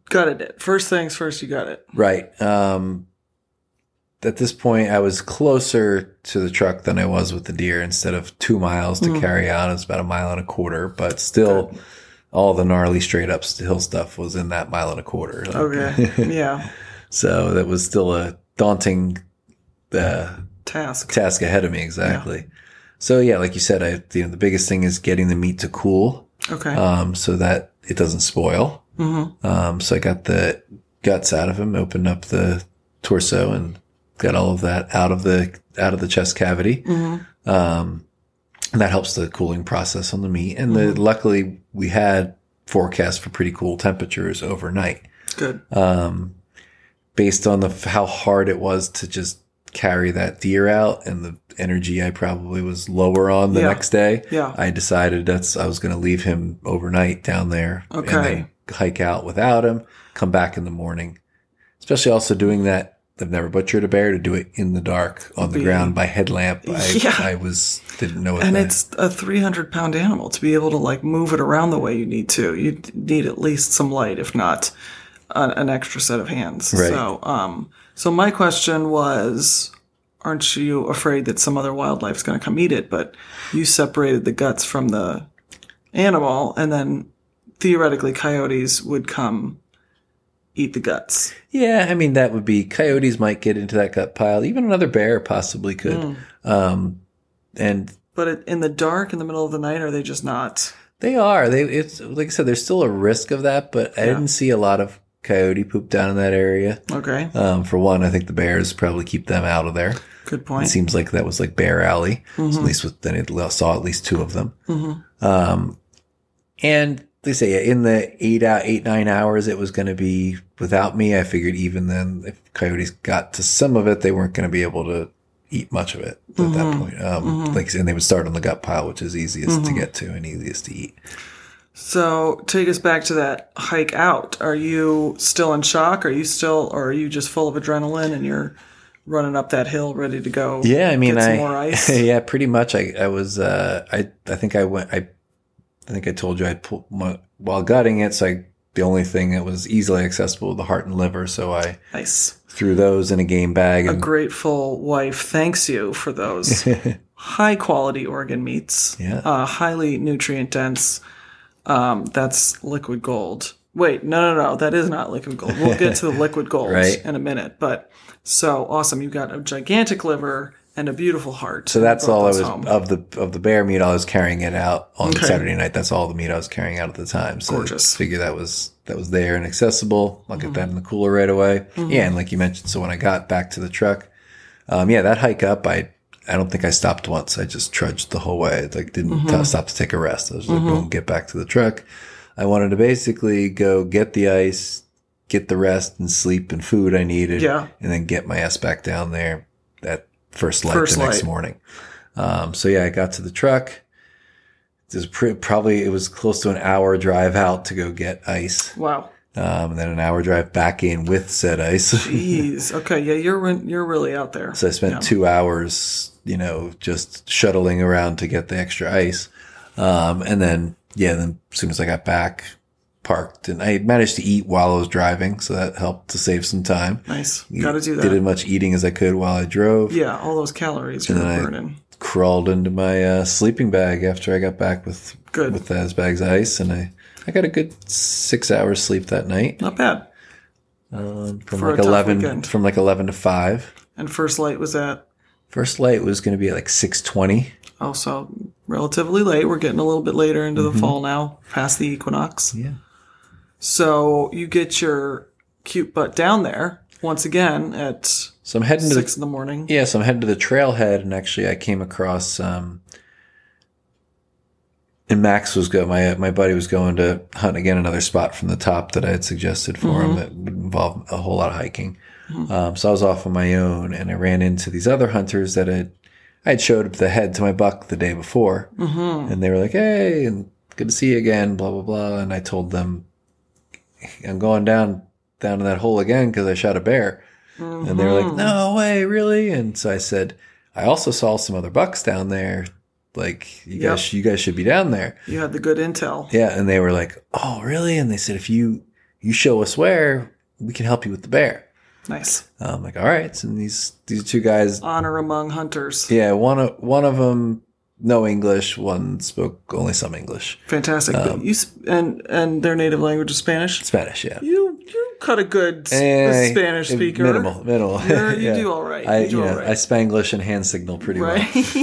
gutted it. First things first, you got it. Right. Um, at this point, I was closer to the truck than I was with the deer. Instead of two miles to carry out, it's about a mile and a quarter. But still, all the gnarly straight up hill stuff was in that mile and a quarter. Like, Okay. yeah. so that was still a daunting uh, Task. task ahead of me. Exactly. So yeah, like you said, I you know the biggest thing is getting the meat to cool, Okay. um, so that it doesn't spoil. mm-hmm. Um, so I got the guts out of him, opened up the torso, and got all of that out of the out of the chest cavity. Mm-hmm. Um, and that helps the cooling process on the meat. And the, luckily, we had forecast for pretty cool temperatures overnight. Good. Um, based on the how hard it was to just carry that deer out and the energy I probably was lower on the Yeah. next day. Yeah. I decided that's I was going to leave him overnight down there Okay. and then hike out without him, come back in the morning. Especially also doing that. I've never butchered a bear to do it in the dark on the Be- ground by headlamp. I, Yeah. I was didn't know And it's a 300 pound animal to be able to like move it around the way you need to. You need at least some light, if not an, an extra set of hands. Right. So, um, so my question was, aren't you afraid that some other wildlife's going to come eat it? But you separated the guts from the animal, and then theoretically, coyotes would come eat the guts. Yeah, I mean that would be coyotes might get into that gut pile. Even another bear possibly could. Hmm. Um, and But in the dark, in the middle of the night, are they just not? They are. They it's like I said, there's still a risk of that, but I didn't see a lot of coyote poop down in that area. Okay, Um, for one, I think the bears probably keep them out of there. good point. It seems like that was like Bear Alley. Mm-hmm. at least with then it saw at least two of them. Um, and they say in the eight out eight nine hours it was going to be without me. I figured even then, if coyotes got to some of it, they weren't going to be able to eat much of it at Mm-hmm. that point. Um, like and they would start on the gut pile, which is easiest to get to and easiest to eat. So take us back to that hike out. Are you still in shock? Are you still, or are you just full of adrenaline and you're running up that hill ready to go? Yeah, I mean, get some I more ice. yeah, pretty much. I I was uh, I I think I went I I think I told you I pulled my, while gutting it. So I the only thing that was easily accessible was the heart and liver. So I Nice. threw those in a game bag A grateful wife thanks you for those high quality organ meats. Yeah. Uh, highly nutrient dense. Um, that's liquid gold. Wait, no, no, no, that is not liquid gold. We'll get to the liquid gold Right. in a minute. But so awesome. You've got a gigantic liver and a beautiful heart. so that's all I was home. of the of the bear meat. I was carrying it out on Okay. Saturday night. That's all the meat I was carrying out at the time. So Gorgeous. I figure that was that was there and accessible. I'll Mm-hmm. that in the cooler right away. Yeah, and like you mentioned, so when I got back to the truck, um, yeah, that hike up, I I don't think I stopped once. I just trudged the whole way. Like didn't Mm-hmm. t- stop to take a rest. I was like, boom, get back to the truck. I wanted to basically go get the ice, get the rest and sleep and food I needed, Yeah. and then get my ass back down there first light First the next light. morning. Um, so yeah, I got to the truck. It was pre- probably it was close to an hour drive out to go get ice, Wow. um, and then an hour drive back in with said ice. Jeez. Okay. Yeah, you're re- you're really out there. So I spent Yeah. two hours, you know, just shuttling around to get the extra ice. Um, and then, yeah, then as soon as I got back, parked and I managed to eat while I was driving. So that helped to save some time. Nice. Got to do that. Did as much eating as I could while I drove. Yeah, all those calories then I- burning. Crawled into my uh, sleeping bag after I got back with, Good. with those bags of ice. And I, I got a good six hours sleep that night. Not bad. Um, from For like tough 11, weekend. from like 11 to five. And first light was at First light was going to be at like 620. also relatively late. We're getting a little bit later into the fall now, past the equinox. Mm-hmm. Yeah. So you get your cute butt down there once again at So I'm heading to the six in the morning. Yeah, so I'm heading to the trailhead, and actually, I came across. Um, and Max was go. My my buddy was going to hunt again another spot from the top that I had suggested for him that would involve a whole lot of hiking. Um, so I was off on my own, and I ran into these other hunters that had I had showed up the head to my buck the day before, mm-hmm. and they were like, "Hey, and good to see you again." Blah blah blah, and I told them, "I'm going down down in that hole again because I shot a bear. And they were like, mm-hmm. no way, really? And so I said, I also saw some other bucks down there. Like you Yep. guys, you guys should be down there. You had the good intel. Yeah, and they were like, "Oh, really?" And they said, "If you you show us where, we can help you with the bear." Nice. I'm like, "All right." So these these two guys, Honor among hunters. yeah, one of one of them no English, one spoke only some English, Fantastic. Um, you sp- and and their native language is Spanish. Spanish. Yeah, You you cut a good s- Eh, Spanish speaker. minimal, minimal. You're- you Yeah. do all right. I You do all know right. I Spanglish and hand signal pretty well. Right.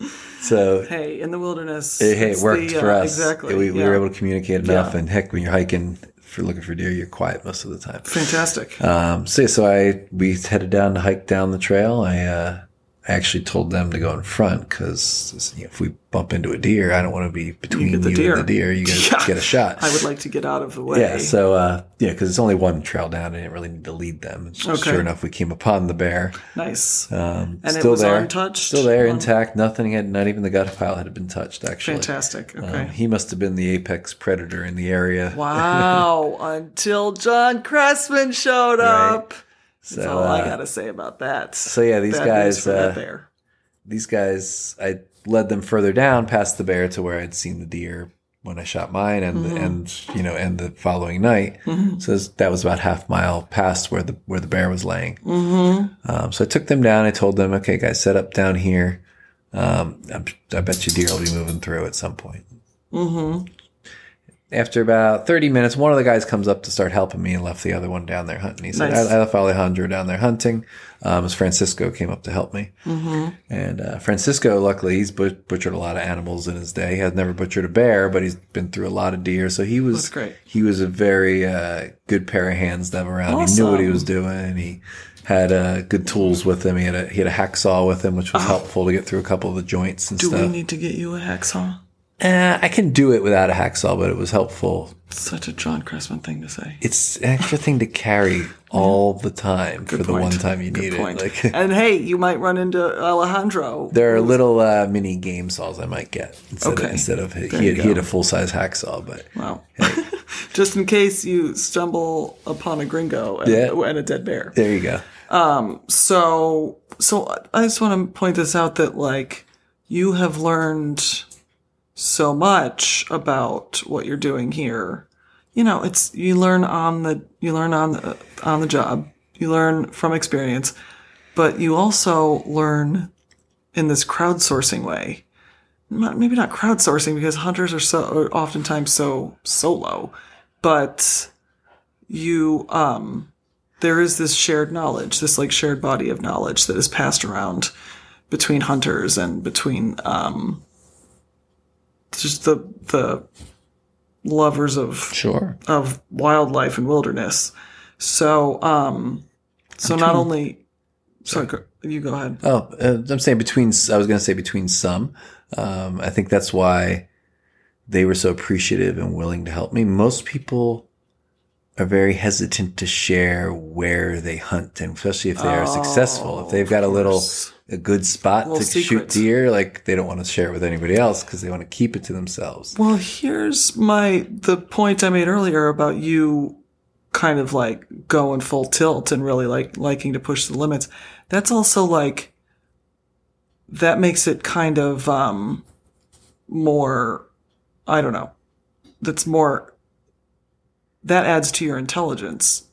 well. So hey, in the wilderness. Hey, hey, it worked the, for uh, us. Exactly. We, we yeah. were able to communicate enough. Yeah. And heck, when you're hiking for looking for deer, you're quiet most of the time. Fantastic. Um, so, so I we headed down to hike down the trail. I uh, I actually told them to go in front because you know, if we bump into a deer, I don't want to be between you, the and deer. the deer. You Yeah. get a shot. I would like to get out of the way. yeah. So uh, yeah, because it's only one trail down. I didn't really need to lead them. Okay. Sure enough, we came upon the bear. nice. Um, And it still was there, untouched? still there, Um, intact. Nothing had, not even the gut pile had been touched. Actually, Fantastic. Okay. Um, he must have been the apex predator in the area. wow. Until John Cressman showed Right. up. So, That's all I uh, gotta say about that. so yeah, these Bad guys. Uh, bear. these guys, I led them further down past the bear to where I'd seen the deer when I shot mine, and Mm-hmm. and you know, and the following night. So that was about half mile past where the where the bear was laying. Mm-hmm. Um, so I took them down. I told them, okay, guys, set up down here. Um, I, I bet you deer will be moving through at some point. After about 30 minutes, one of the guys comes up to start helping me and left the other one down there hunting. He said, Nice. I, I left Alejandro down there hunting. Um, as Francisco came up to help me. Mm-hmm. And uh, Francisco, luckily, he's but- butchered a lot of animals in his day. He has never butchered a bear, but he's been through a lot of deer. So he was great. he was a very uh, good pair of hands to have around. He knew what he was doing. He had uh, good tools with him. He had a he had a hacksaw with him, which was helpful to get through a couple of the joints and Oh. Do we need to get you a hacksaw? Uh, I can do it without a hacksaw, but it was helpful. Such a John Cressman thing to say. It's an extra thing to carry all the time for the point. one time you Good need point. it. Like and hey, you might run into Alejandro. there are little uh, mini game saws I might get instead Okay. of instead of he, he, had, he had a full size hacksaw, but Wow. Just in case you stumble upon a gringo and, Yeah. and a dead bear. there you go. So, so I just want to point this out that like you have learned so much about what you're doing here. You know, it's you learn on the you learn on the on the job. You learn from experience, but you also learn in this crowdsourcing way. Not, maybe not crowdsourcing because hunters are so are oftentimes so solo, but you um there is this shared knowledge, this like shared body of knowledge that is passed around between hunters and between um, just the the lovers of Sure. of wildlife and wilderness. So um, so not only sorry, go, you go ahead. Oh, uh, I'm saying between. I was going to say between some. Um, I think that's why they were so appreciative and willing to help me. Most people are very hesitant to share where they hunt, and especially if they are successful. If they've got a little course. A good spot to Little shoot deer, like they don't want to share it with anybody else because they want to keep it to themselves. Well, here's my the point I made earlier about you kind of like going full tilt and really like liking to push the limits. That's also like that makes it kind of um more I don't know. That's more that adds to your intelligence.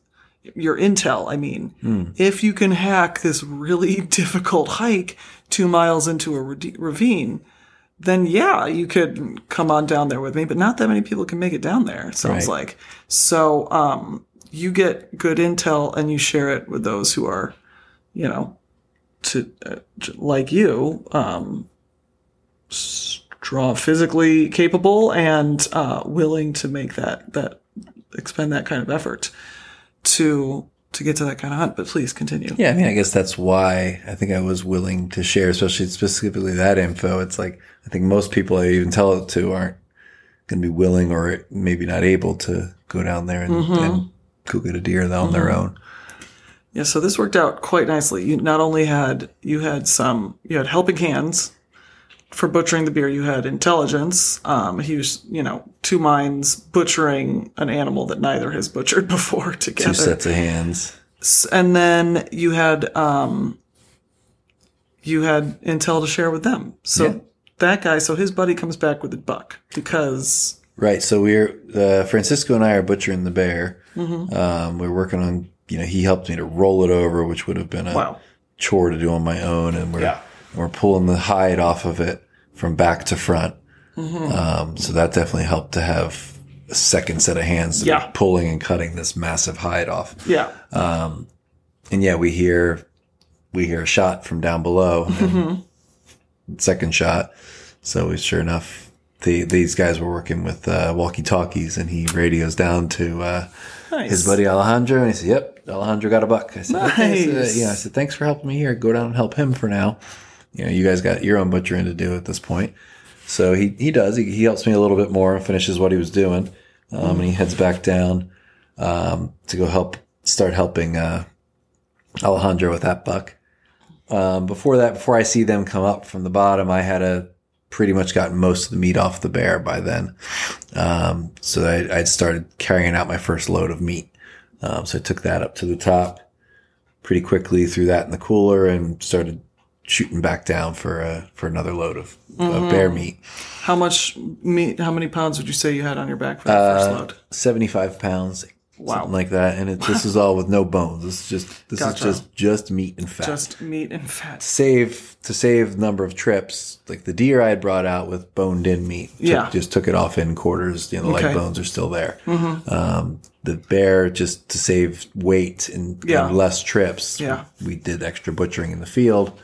Your intel, I mean. If you can hack this really difficult hike 2 miles into a ravine, then yeah, you could come on down there with me, but not that many people can make it down there, it sounds Right. like. So, um, you get good intel and you share it with those who are, you know, to uh, like you, um, strong, physically capable and uh, willing to make that that expend that kind of effort to to get to that kind of hunt. But please continue. Yeah, I mean, I guess that's why I think I was willing to share, especially specifically that info. It's like I think most people I even tell it to aren't going to be willing or maybe not able to go down there and, mm-hmm. and go get a deer on mm-hmm. their own. Yeah, so this worked out quite nicely. You not only had you had some you had helping hands for butchering the beer, you had intelligence. Um, he was, you know, two minds butchering an animal that neither has butchered before together. Two sets of hands. And then you had um, you had intel to share with them. So Yeah. that guy, so his buddy comes back with a buck because Right. So we're uh, Francisco and I are butchering the bear. Mm-hmm. Um, we're working on. You know, he helped me to roll it over, which would have been a wow, chore to do on my own, and we're Yeah. We're pulling the hide off of it from back to front. Mm-hmm. Um, so that definitely helped to have a second set of hands Yeah. pulling and cutting this massive hide off. yeah, And yeah, we hear we hear a shot from down below. and Second shot. So we sure enough, the, these guys were working with uh, walkie talkies, and he radios down to uh, nice. his buddy Alejandro, and he said, "Yep, Alejandro got a buck." I said, okay. I said, Nice. "Yeah." I said, "Thanks for helping me here. Go down and help him for now." You know, you guys got your own butchering to do at this point. So he he does. He, he helps me a little bit more, finishes what he was doing, um, and he heads back down um, to go help start helping uh, Alejandro with that buck. Um, before that, before I see them come up from the bottom, I had a pretty much gotten most of the meat off the bear by then. Um, so I, I'd started carrying out my first load of meat. Um, so I took that up to the top pretty quickly, threw that in the cooler, and started shooting back down for uh, for another load of, of bear meat. How much meat? How many pounds would you say you had on your back for the first load? Seventy five pounds, Wow. something like that. And it, this is all with no bones. This is just this Gotcha. is just just meat and fat. Just meat and fat. save to save number of trips. Like the deer I had brought out with boned in meat, took- Yeah. just took it off in quarters. You know, the leg bones are still there. Um, the bear just to save weight and, Yeah. and less trips. Yeah. we did extra butchering in the field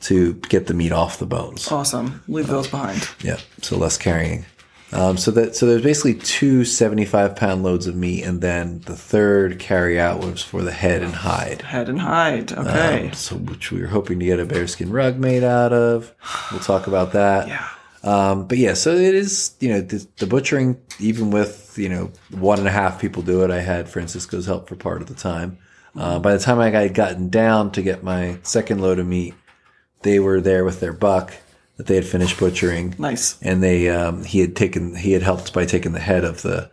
to get the meat off the bones. Awesome. Leave those behind. Yeah, so less carrying. Um, so that so there's basically two 75 pound loads of meat, and then the third carry out was for the head and hide. Head and hide. Okay. Um, so which we were hoping to get a bearskin rug made out of. We'll talk about that. yeah. Um, but yeah, so it is, you know, the, the butchering, even with, you know, one and a half people do it. I had Francisco's help for part of the time. Uh, by the time I had gotten down to get my second load of meat, they were there with their buck that they had finished butchering. Nice. And they, um, he had taken, he had helped by taking the head of the,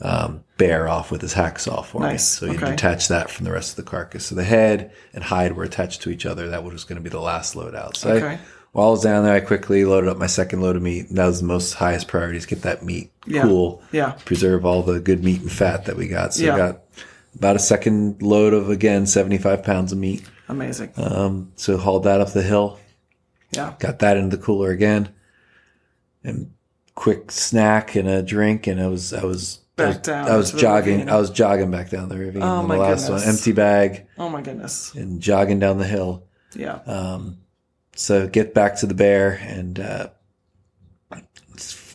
um, bear off with his hacksaw for me. Nice. So he Okay. detached that from the rest of the carcass. So the head and hide were attached to each other. That was going to be the last load out. So I, while I was down there, I quickly loaded up my second load of meat. That was the most highest priority is get that meat Yeah. cool. Yeah. Preserve all the good meat and fat that we got. So Yeah. I got about a second load of, again, 75 pounds of meat. Amazing. Um, so hauled that up the hill, yeah. got that into the cooler again and quick snack and a drink. And I was, I was, I Back was, down I was jogging. I was jogging back down the ravine. Oh, on the my last goodness. one, empty bag Oh my goodness. and jogging down the hill. Yeah. Um, so get back to the bear and, uh,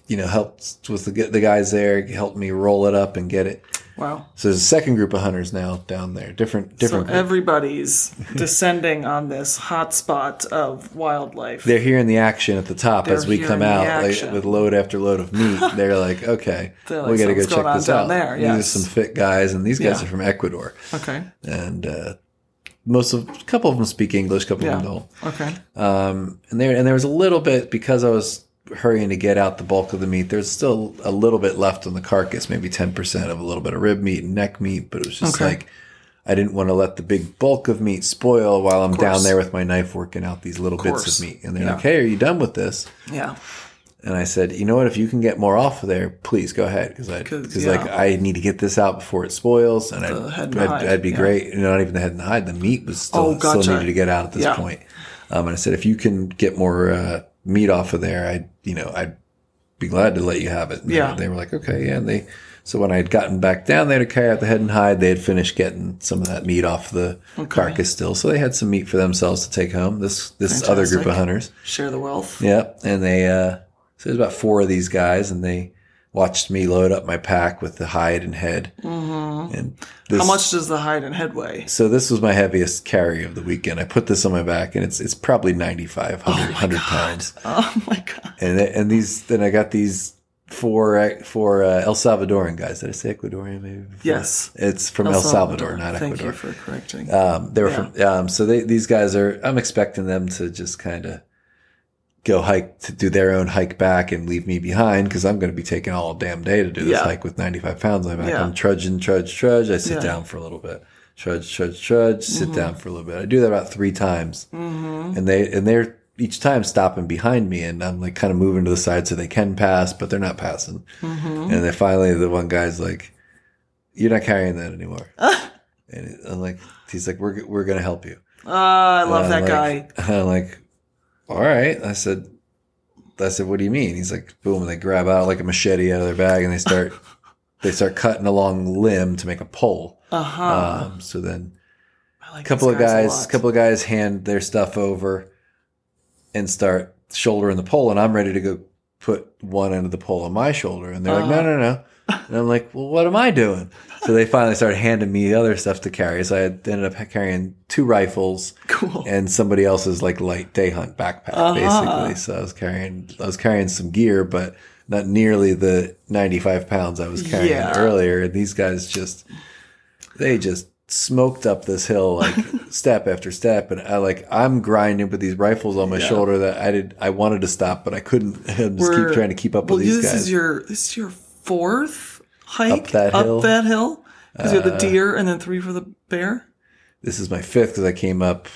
you know, helped with the, the guys there, helped me roll it up and get it. Wow. So there's a second group of hunters now down there, different, different. So group. everybody's descending on this hot spot of wildlife. They're hearing the action at the top They're as we come the out like, action. with load after load of meat. They're like, okay, They're we got to go "Something's check going on this down out. there," These yes. are some fit guys, and these guys Yeah. are from Ecuador, okay. and uh, most of a couple of them speak English, a couple of them don't. Okay. Um, and there and there was a little bit because I was hurrying to get out the bulk of the meat. There's still a little bit left on the carcass, maybe ten percent of a little bit of rib meat and neck meat. But it was just Okay. like I didn't want to let the big bulk of meat spoil while I'm down there with my knife working out these little bits of meat. And they're Yeah. like, "Hey, are you done with this?" Yeah. And I said, "You know what? If you can get more off of there, please go ahead because I 'Cause, because yeah. like I need to get this out before it spoils, and I'd, The head and I'd, hide, I'd be yeah. great. You know, not even the head and hide. The meat was still Oh, gotcha. still needed to get out at this point. Um, and I said, if you can get more uh, meat off of there, I you know I'd be glad to let you have it. And Yeah. they, were like, okay, yeah. And they so when I had gotten back down there to carry out the head and hide, they had finished getting some of that meat off the carcass still, so they had some meat for themselves to take home. This this other group of hunters. Share the wealth. Yep. And they, uh, so there's about four of these guys and they watched me load up my pack with the hide and head. Mm-hmm. And this, How much does the hide and head weigh? So this was my heaviest carry of the weekend. I put this on my back and it's, it's probably 95, 100, 100 pounds. Oh my god. And, and these, then I got these four, four, uh, El Salvadoran guys. Did I say Ecuadorian maybe? before? Yes. It's from El, Salvador, not Thank Ecuador. you for correcting. Um, they were from, um, so they, these guys are, I'm expecting them to just kind of go hike to do their own hike back and leave me behind because I'm going to be taking all damn day to do this Yeah. hike with 95 pounds on my back. Yeah. I'm trudging, trudge, trudge. I sit Yeah. Mm-hmm. down for a little bit. Trudge, trudge, trudge. Sit down for a little bit. I do that about three times, and they and they're each time stopping behind me, and I'm like kind of moving to the side so they can pass, but they're not passing. Mm-hmm. And then finally, the one guy's like, "You're not carrying that anymore." and I'm like, "He's like, we're we're gonna help you." Ah, I love that I'm guy. like- I'm like, all right. I said, I said, what do you mean? He's like, boom, and they grab out like a machete out of their bag and they start, they start cutting a long limb to make a pole. Uh huh. Um, so then I like a couple of guys, a couple of guys hand their stuff over and start shouldering the pole, and I'm ready to go put one end of the pole on my shoulder, and they're like, no, Uh-huh. no, no. And I'm like, well, what am I doing? So they finally started handing me the other stuff to carry. So I ended up carrying two rifles, Cool. and somebody else's like light day hunt backpack Uh-huh. basically. So I was carrying I was carrying some gear, but not nearly the 95 pounds I was carrying Yeah. earlier. And these guys just they just smoked up this hill like step after step and I like I'm grinding with these rifles on my Yeah. shoulder that I did I wanted to stop but I couldn't I just We're- keep trying to keep up well, with these this guys. This is your this is your fourth hike Up that hill? Up that hill. Because you had the Uh, deer and then three for the bear. this is my fifth because I came up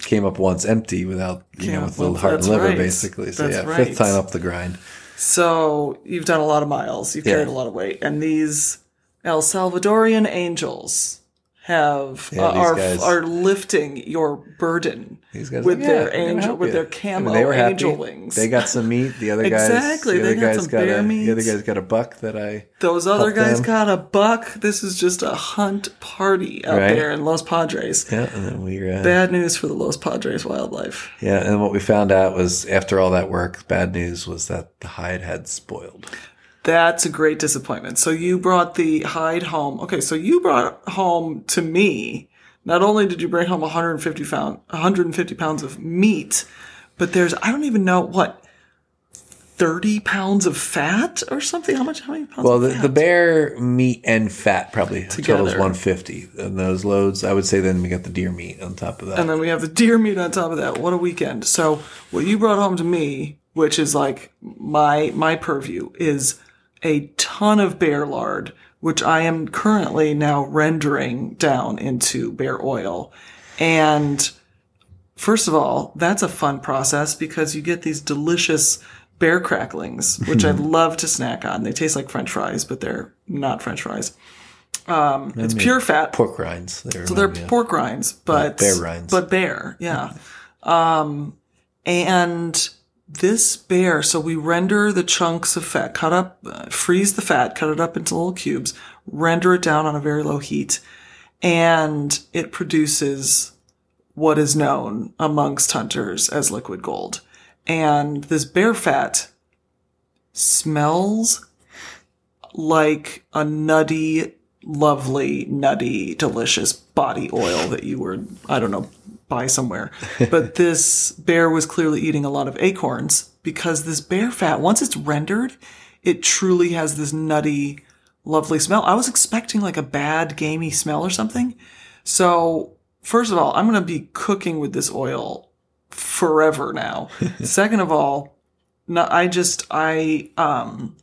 came up once empty without you Came know with little heart and liver right. basically. So That's yeah, right. fifth time up the grind. So you've done a lot of miles. You've Yeah. carried a lot of weight, and these El Salvadorian angels have Yeah, uh, are guys- are lifting your burden with like, their "Yeah, we're angel with you." their I mean, they were happy. angel wings. They got some meat. The other guys, Exactly, The they other got guys some got bear a. meat. The other guys got a buck that I. Those other guys them. got a buck. This is just a hunt party out Right. there in Los Padres. Yeah, and then we. Uh, Bad news for the Los Padres wildlife. yeah, and what we found out was after all that work, bad news was that the hide had spoiled. That's a great disappointment. So you brought the hide home. Okay, so you brought home to me. Not only did you bring home 150 pound, 150 pounds of meat, but there's I don't even know what 30 pounds of fat or something. How much? How many pounds? Well, of the, the bear meat and fat probably totals Together. 150. And those loads, I would say then we got the deer meat on top of that. and then we have the deer meat on top of that. What a weekend! So what you brought home to me, which is like my my purview, is a ton of bear lard, which I am currently now rendering down into bear oil. And first of all, that's a fun process because you get these delicious bear cracklings, which I love to snack on. They taste like French fries, but they're not French fries. Um, it's pure fat. Pork rinds. They So they're remind me of. pork rinds, but bear rinds. But bear, yeah. um, and this bear, so we render the chunks of fat, cut up, uh, freeze the fat, cut it up into little cubes, render it down on a very low heat, and it produces what is known amongst hunters as liquid gold. And this bear fat smells like a nutty, lovely, nutty, delicious body oil that you were, I don't know, buy somewhere. but this bear was clearly eating a lot of acorns because this bear fat, once it's rendered, it truly has this nutty, lovely smell. I was expecting like a bad, gamey smell or something. So, first of all, I'm going to be cooking with this oil forever now. Second of all, no, I just I um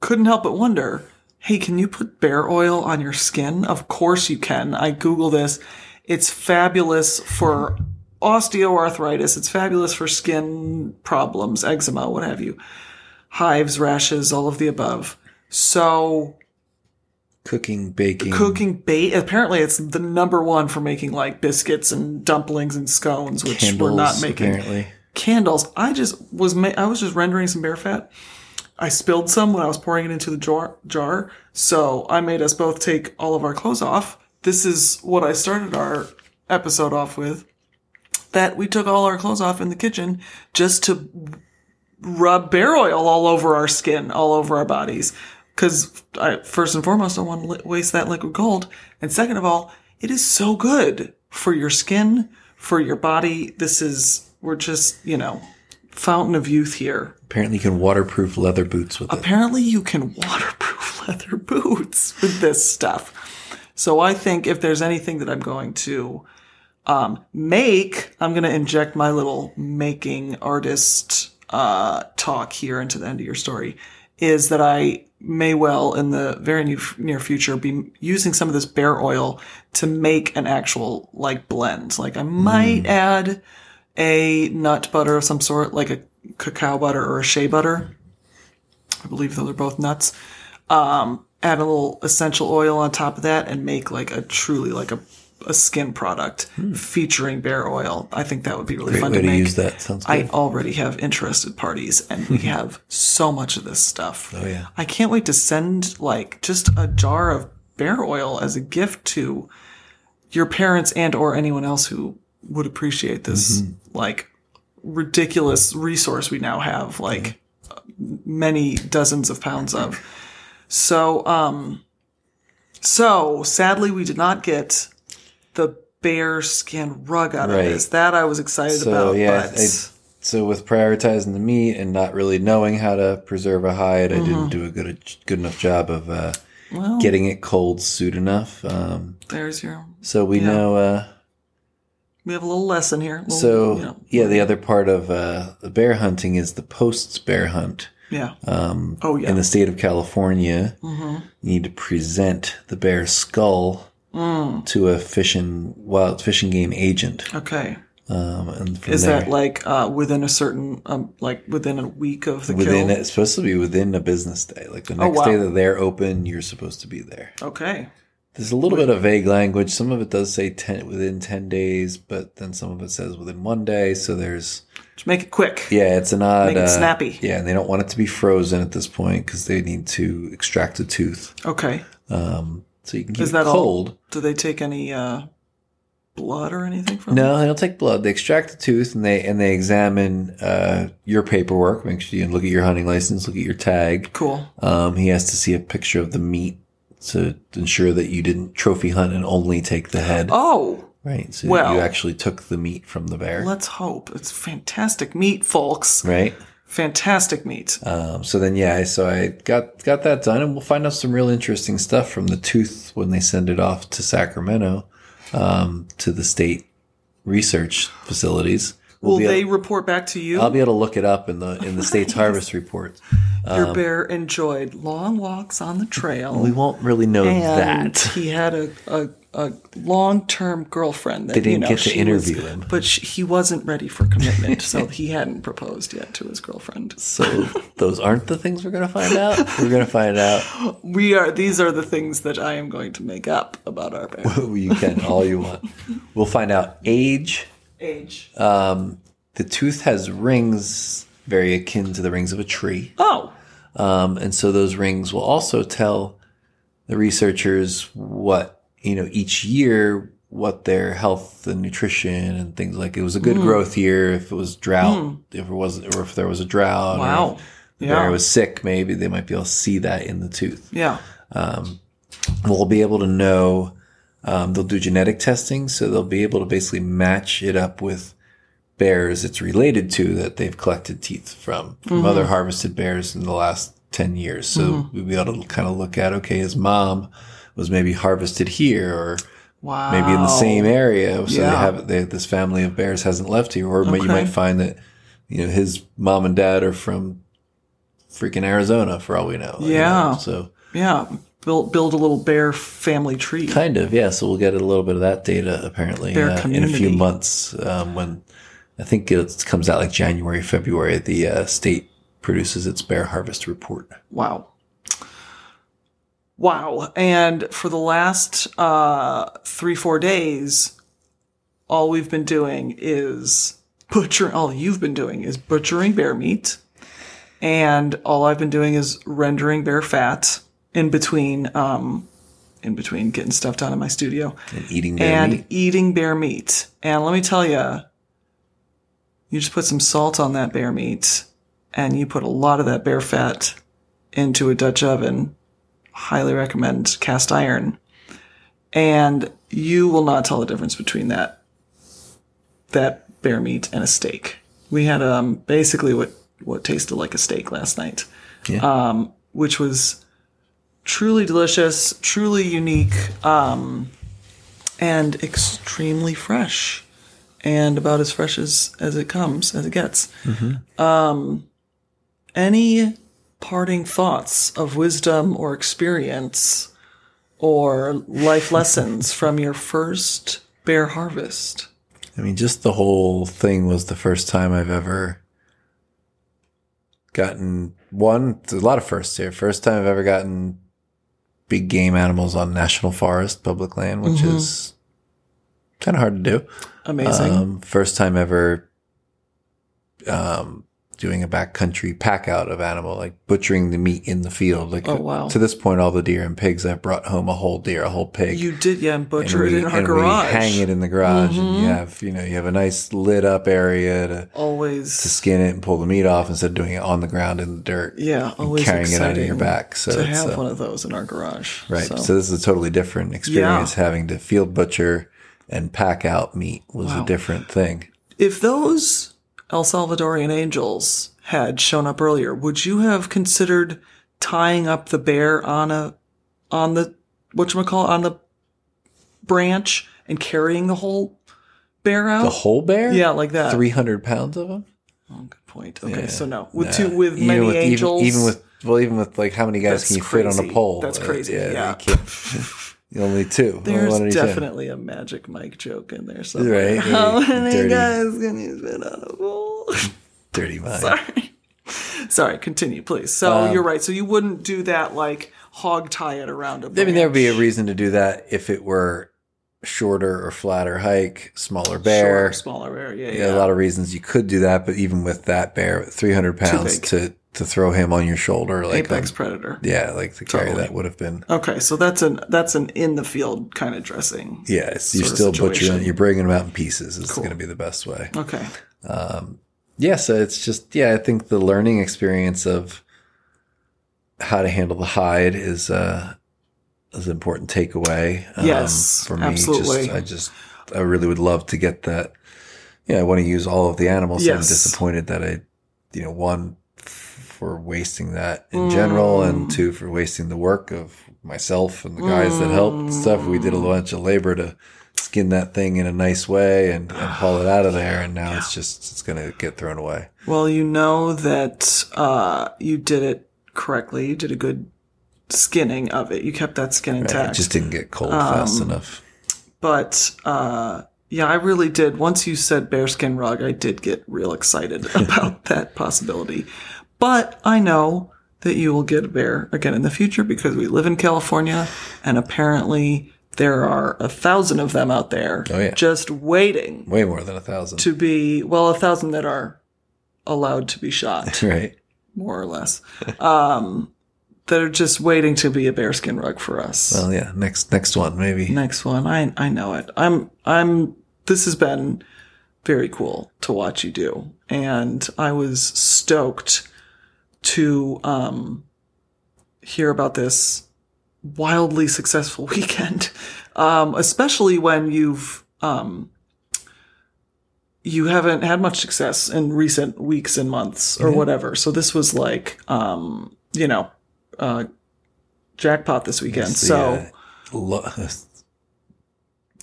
couldn't help but wonder, hey, can you put bear oil on your skin? Of course you can. I Google this. It's fabulous for osteoarthritis. It's fabulous for skin problems, eczema, what have you. Hives, rashes, all of the above. So Cooking, baking. cooking bait apparently it's the number one for making like biscuits and dumplings and scones, which candles, we're not making apparently. candles. I just was ma- I was just rendering some bear fat. I spilled some when I was pouring it into the jar, jar. So I made us both take all of our clothes off. This is what I started our episode off with. That we took all our clothes off in the kitchen just to rub bear oil all over our skin, all over our bodies. Because first and foremost, I don't want to li- waste that liquid gold. And second of all, it is so good for your skin, for your body. This is, we're just, you know, fountain of youth here. Apparently, you can waterproof leather boots with it. Apparently, you can waterproof leather boots with this stuff. So I think if there's anything that I'm going to Um, make, I'm going to inject my little making artist uh, talk here into the end of your story, is that I may well in the very near, near future be using some of this bear oil to make an actual like blend. Like I might add a nut butter of some sort, like a cacao butter or a shea butter. I believe those are both nuts. Um, add a little essential oil on top of that and make like a truly like a, a skin product hmm. featuring bear oil. I think that would be really Great fun to to make. use that. Sounds good. I already have interested parties and we have so much of this stuff. oh yeah. I can't wait to send like just a jar of bear oil as a gift to your parents and or anyone else who would appreciate this mm-hmm. like ridiculous resource we now have like many dozens of pounds of. So um so sadly we did not get the bear skin rug out Right. of this. That I was excited So about, yeah, I, so with prioritizing the meat and not really knowing how to preserve a hide, I didn't do a good good enough job of uh, Mm-hmm. well, getting it cold soon enough. Um, there's your so we Yeah. know. Uh, we have a little lesson here. Little, so you know, yeah, the other part of uh, the bear hunting is the post bear hunt. Yeah. Um, Oh yeah. In the state of California, mm-hmm. you need to present the bear skull Mm. to a fishing wild fishing game agent. Okay. Um, and Is there, that like uh, within a certain, um, like within a week of the within kill? it's supposed to be within a business day. Like the Oh, next wow. day that they're open, you're supposed to be there. Okay. There's a little bit of vague language. Some of it does say ten within ten days, but then some of it says within one day. So there's Just make it quick. yeah, it's an odd Make it uh, snappy. Yeah, and they don't want it to be frozen at this point because they need to extract the tooth. Okay. Um, so you can keep Is it that all? cold. Do they take any uh, blood or anything from it? No, they don't take blood. They extract the tooth and they and they examine uh, your paperwork. Make sure you look at your hunting license, look at your tag. Cool. Um, he has to see a picture of the meat to ensure that you didn't trophy hunt and only take the head. Oh, Right. So Well- you actually took the meat from the bear. let's hope. It's fantastic meat, folks. Right. Fantastic meat. Um, so then, yeah, so I got got that done, and we'll find out some real interesting stuff from the tooth when they send it off to Sacramento um, to the state research facilities. We'll Will they able- report back to you? I'll be able to look it up in the in the state's harvest report. Your um, bear enjoyed long walks on the trail. We won't really know that. he had a, a, a long term girlfriend that They didn't you know, get to she was- interview him. but she, he wasn't ready for commitment, so he hadn't proposed yet to his girlfriend. So those aren't the things we're going to find out. We're going to find out. We are; these are the things that I am going to make up about our bear. You can all you want. We'll find out age. Age. Um, the tooth has rings very akin to the rings of a tree. oh, Um, and so those rings will also tell the researchers what, you know, each year, what their health and nutrition and things like it was a good growth year. If it was drought, if it wasn't, or if there was a drought, or wow. if the bear Yeah. was sick, maybe they might be able to see that in the tooth. Yeah. We'll be able to know, um, they'll do genetic testing. So they'll be able to basically match it up with bears it's related to that they've collected teeth from, from Mm-hmm. other harvested bears in the last 10 years. So we'll be able to kind of look at, okay, his mom was maybe harvested here or Wow. maybe in the same area. So Yeah. they have, they, this family of bears hasn't left here. Or you might find that, you know, his mom and dad are from freaking Arizona for all we know. you Yeah. know? So Yeah. Build build a little bear family tree. Kind of, yeah. So we'll get a little bit of that data apparently uh, in a few months um, when I think it comes out like January, February. The uh, state produces its bear harvest report. Wow. Wow. And for the last uh, three, four days, all we've been doing is butchering, all you've been doing is butchering bear meat. And all I've been doing is rendering bear fat in between, um, in between getting stuff done in my studio And eating bear and meat. eating bear meat. And let me tell you, you just put some salt on that bear meat and you put a lot of that bear fat into a Dutch oven. Highly recommend cast iron. And you will not tell the difference between that that bear meat and a steak. We had um basically what what tasted like a steak last night. Yeah. Um which was truly delicious, truly unique. Um and extremely fresh, and about as fresh as as it comes as it gets. Um, any parting thoughts of wisdom or experience or life lessons from your first bear harvest? I mean, just the whole thing was the first time I've ever gotten one. A lot of firsts here. First time I've ever gotten big game animals on national forest, public land, which is kind of hard to do. Amazing. Um, first time ever um, doing a backcountry pack out of animal, like butchering the meat in the field. Like Oh, wow. to this point, all the deer and pigs, I've brought home a whole deer, a whole pig. you did, yeah, and and butcher we, it in our and garage. Mm-hmm. hang it in the garage, and you have you know you have a nice lit up area to Always, to skin it and pull the meat off instead of doing it on the ground in the dirt. yeah, always carrying it exciting on your back. So to have one of those in our garage. Right. So, So. this is a totally different experience. Having to field butcher and pack out meat was Wow. a different thing. if those El Salvadorian angels had shown up earlier, would you have considered tying up the bear on a on the what you call on the branch and carrying the whole bear out? The whole bear? yeah, like that. Three hundred pounds of them. Oh, good point. Okay, Yeah. so no, with Nah. two with Even many with- even- angels, Even, with well, even with like how many guys That's can you fit on a pole? That's Uh, crazy, yeah. only two. there's One at each end. definitely a magic Mike joke in there somewhere. Right, How many guys can you fit on a pole? dirty mind. Sorry. Sorry, continue, please. So Um, you're right. So you wouldn't do that like hog tie it around a I mean, there would be a reason to do that if it were shorter or flatter hike, smaller bear. Shorter, smaller bear. Yeah, Yeah, yeah. a lot of reasons you could do that, but even with that bear, three hundred pounds big. to to throw him on your shoulder, like Apex um, predator. yeah, like to carry that would have been. Okay, so that's an that's an in the field kind of dressing. Yeah, it's, you're still butchering. You're bringing them out in pieces. It's Cool. going to be the best way. Okay. Yeah, so it's just yeah. I think the learning experience of how to handle the hide is uh is an important takeaway. um, Yes, for me. absolutely. Just, I just I really would love to get that. Yeah, I want to use all of the animals. so I'm disappointed that I, you know, one for wasting that in general, Mm. and two for wasting the work of myself and the guys that helped and stuff. We did a bunch of labor to skin that thing in a nice way and, and haul it out of there, and now it's just it's gonna get thrown away. Well, you know that uh, you did it correctly. You did a good skinning of it. You kept that skin Right? intact. It just didn't get cold Um, fast enough. but uh, yeah, I really did. Once you said bearskin rug, I did get real excited about that possibility. But I know that you will get a bear again in the future because we live in California, and apparently there are a thousand of them out there Oh, yeah. just waiting Way more than a thousand. to be well, a thousand that are allowed to be shot, right. more or less. Um, that are just waiting to be a bearskin rug for us. Well, yeah. Next next one maybe. Next one. I I know it. I'm I'm this has been very cool to watch you do. And I was stoked to um hear about this wildly successful weekend. Um especially when you've um you haven't had much success in recent weeks and months or whatever. So this was like um you know uh jackpot this weekend. The, so uh, lo-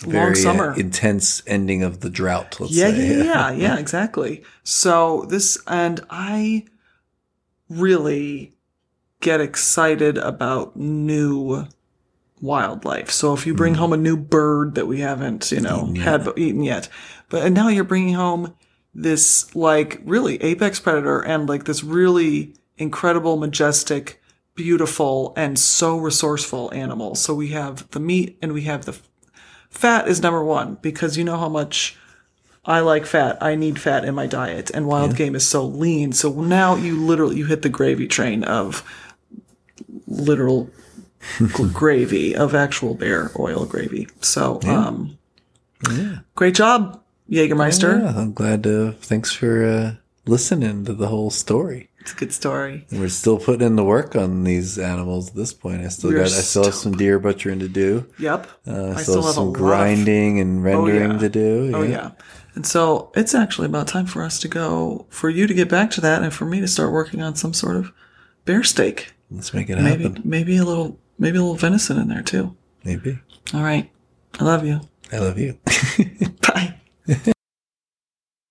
very uh, summer. intense ending of the drought. Let's yeah, say. yeah, yeah, yeah, exactly. So this, and I really get excited about new wildlife. So if you bring hmm. home a new bird that we haven't, you know, Eaten yet. had eaten yet, but and now you're bringing home this like really apex predator and like this really incredible, majestic, beautiful, and so resourceful animal. So we have the meat and we have the fat is number one because you know how much I like fat. I need fat in my diet, and wild game is so lean. So now you literally you hit the gravy train of literal gravy of actual bear oil gravy. So, um, great job, Jägermeister. Yeah, I'm glad to. Thanks for uh, listening to the whole story. It's a good story. We're still putting in the work on these animals at this point. I still We're got. I still have some deer butchering to do. Yep. Uh, I still, have some lot of- grinding and rendering yeah. to do. Oh yeah. And so it's actually about time for us to go, for you to get back to that, and for me to start working on some sort of bear steak. Let's make it Maybe, happen. maybe a little, maybe a little venison in there too. Maybe. All right. I love you. I love you. Bye.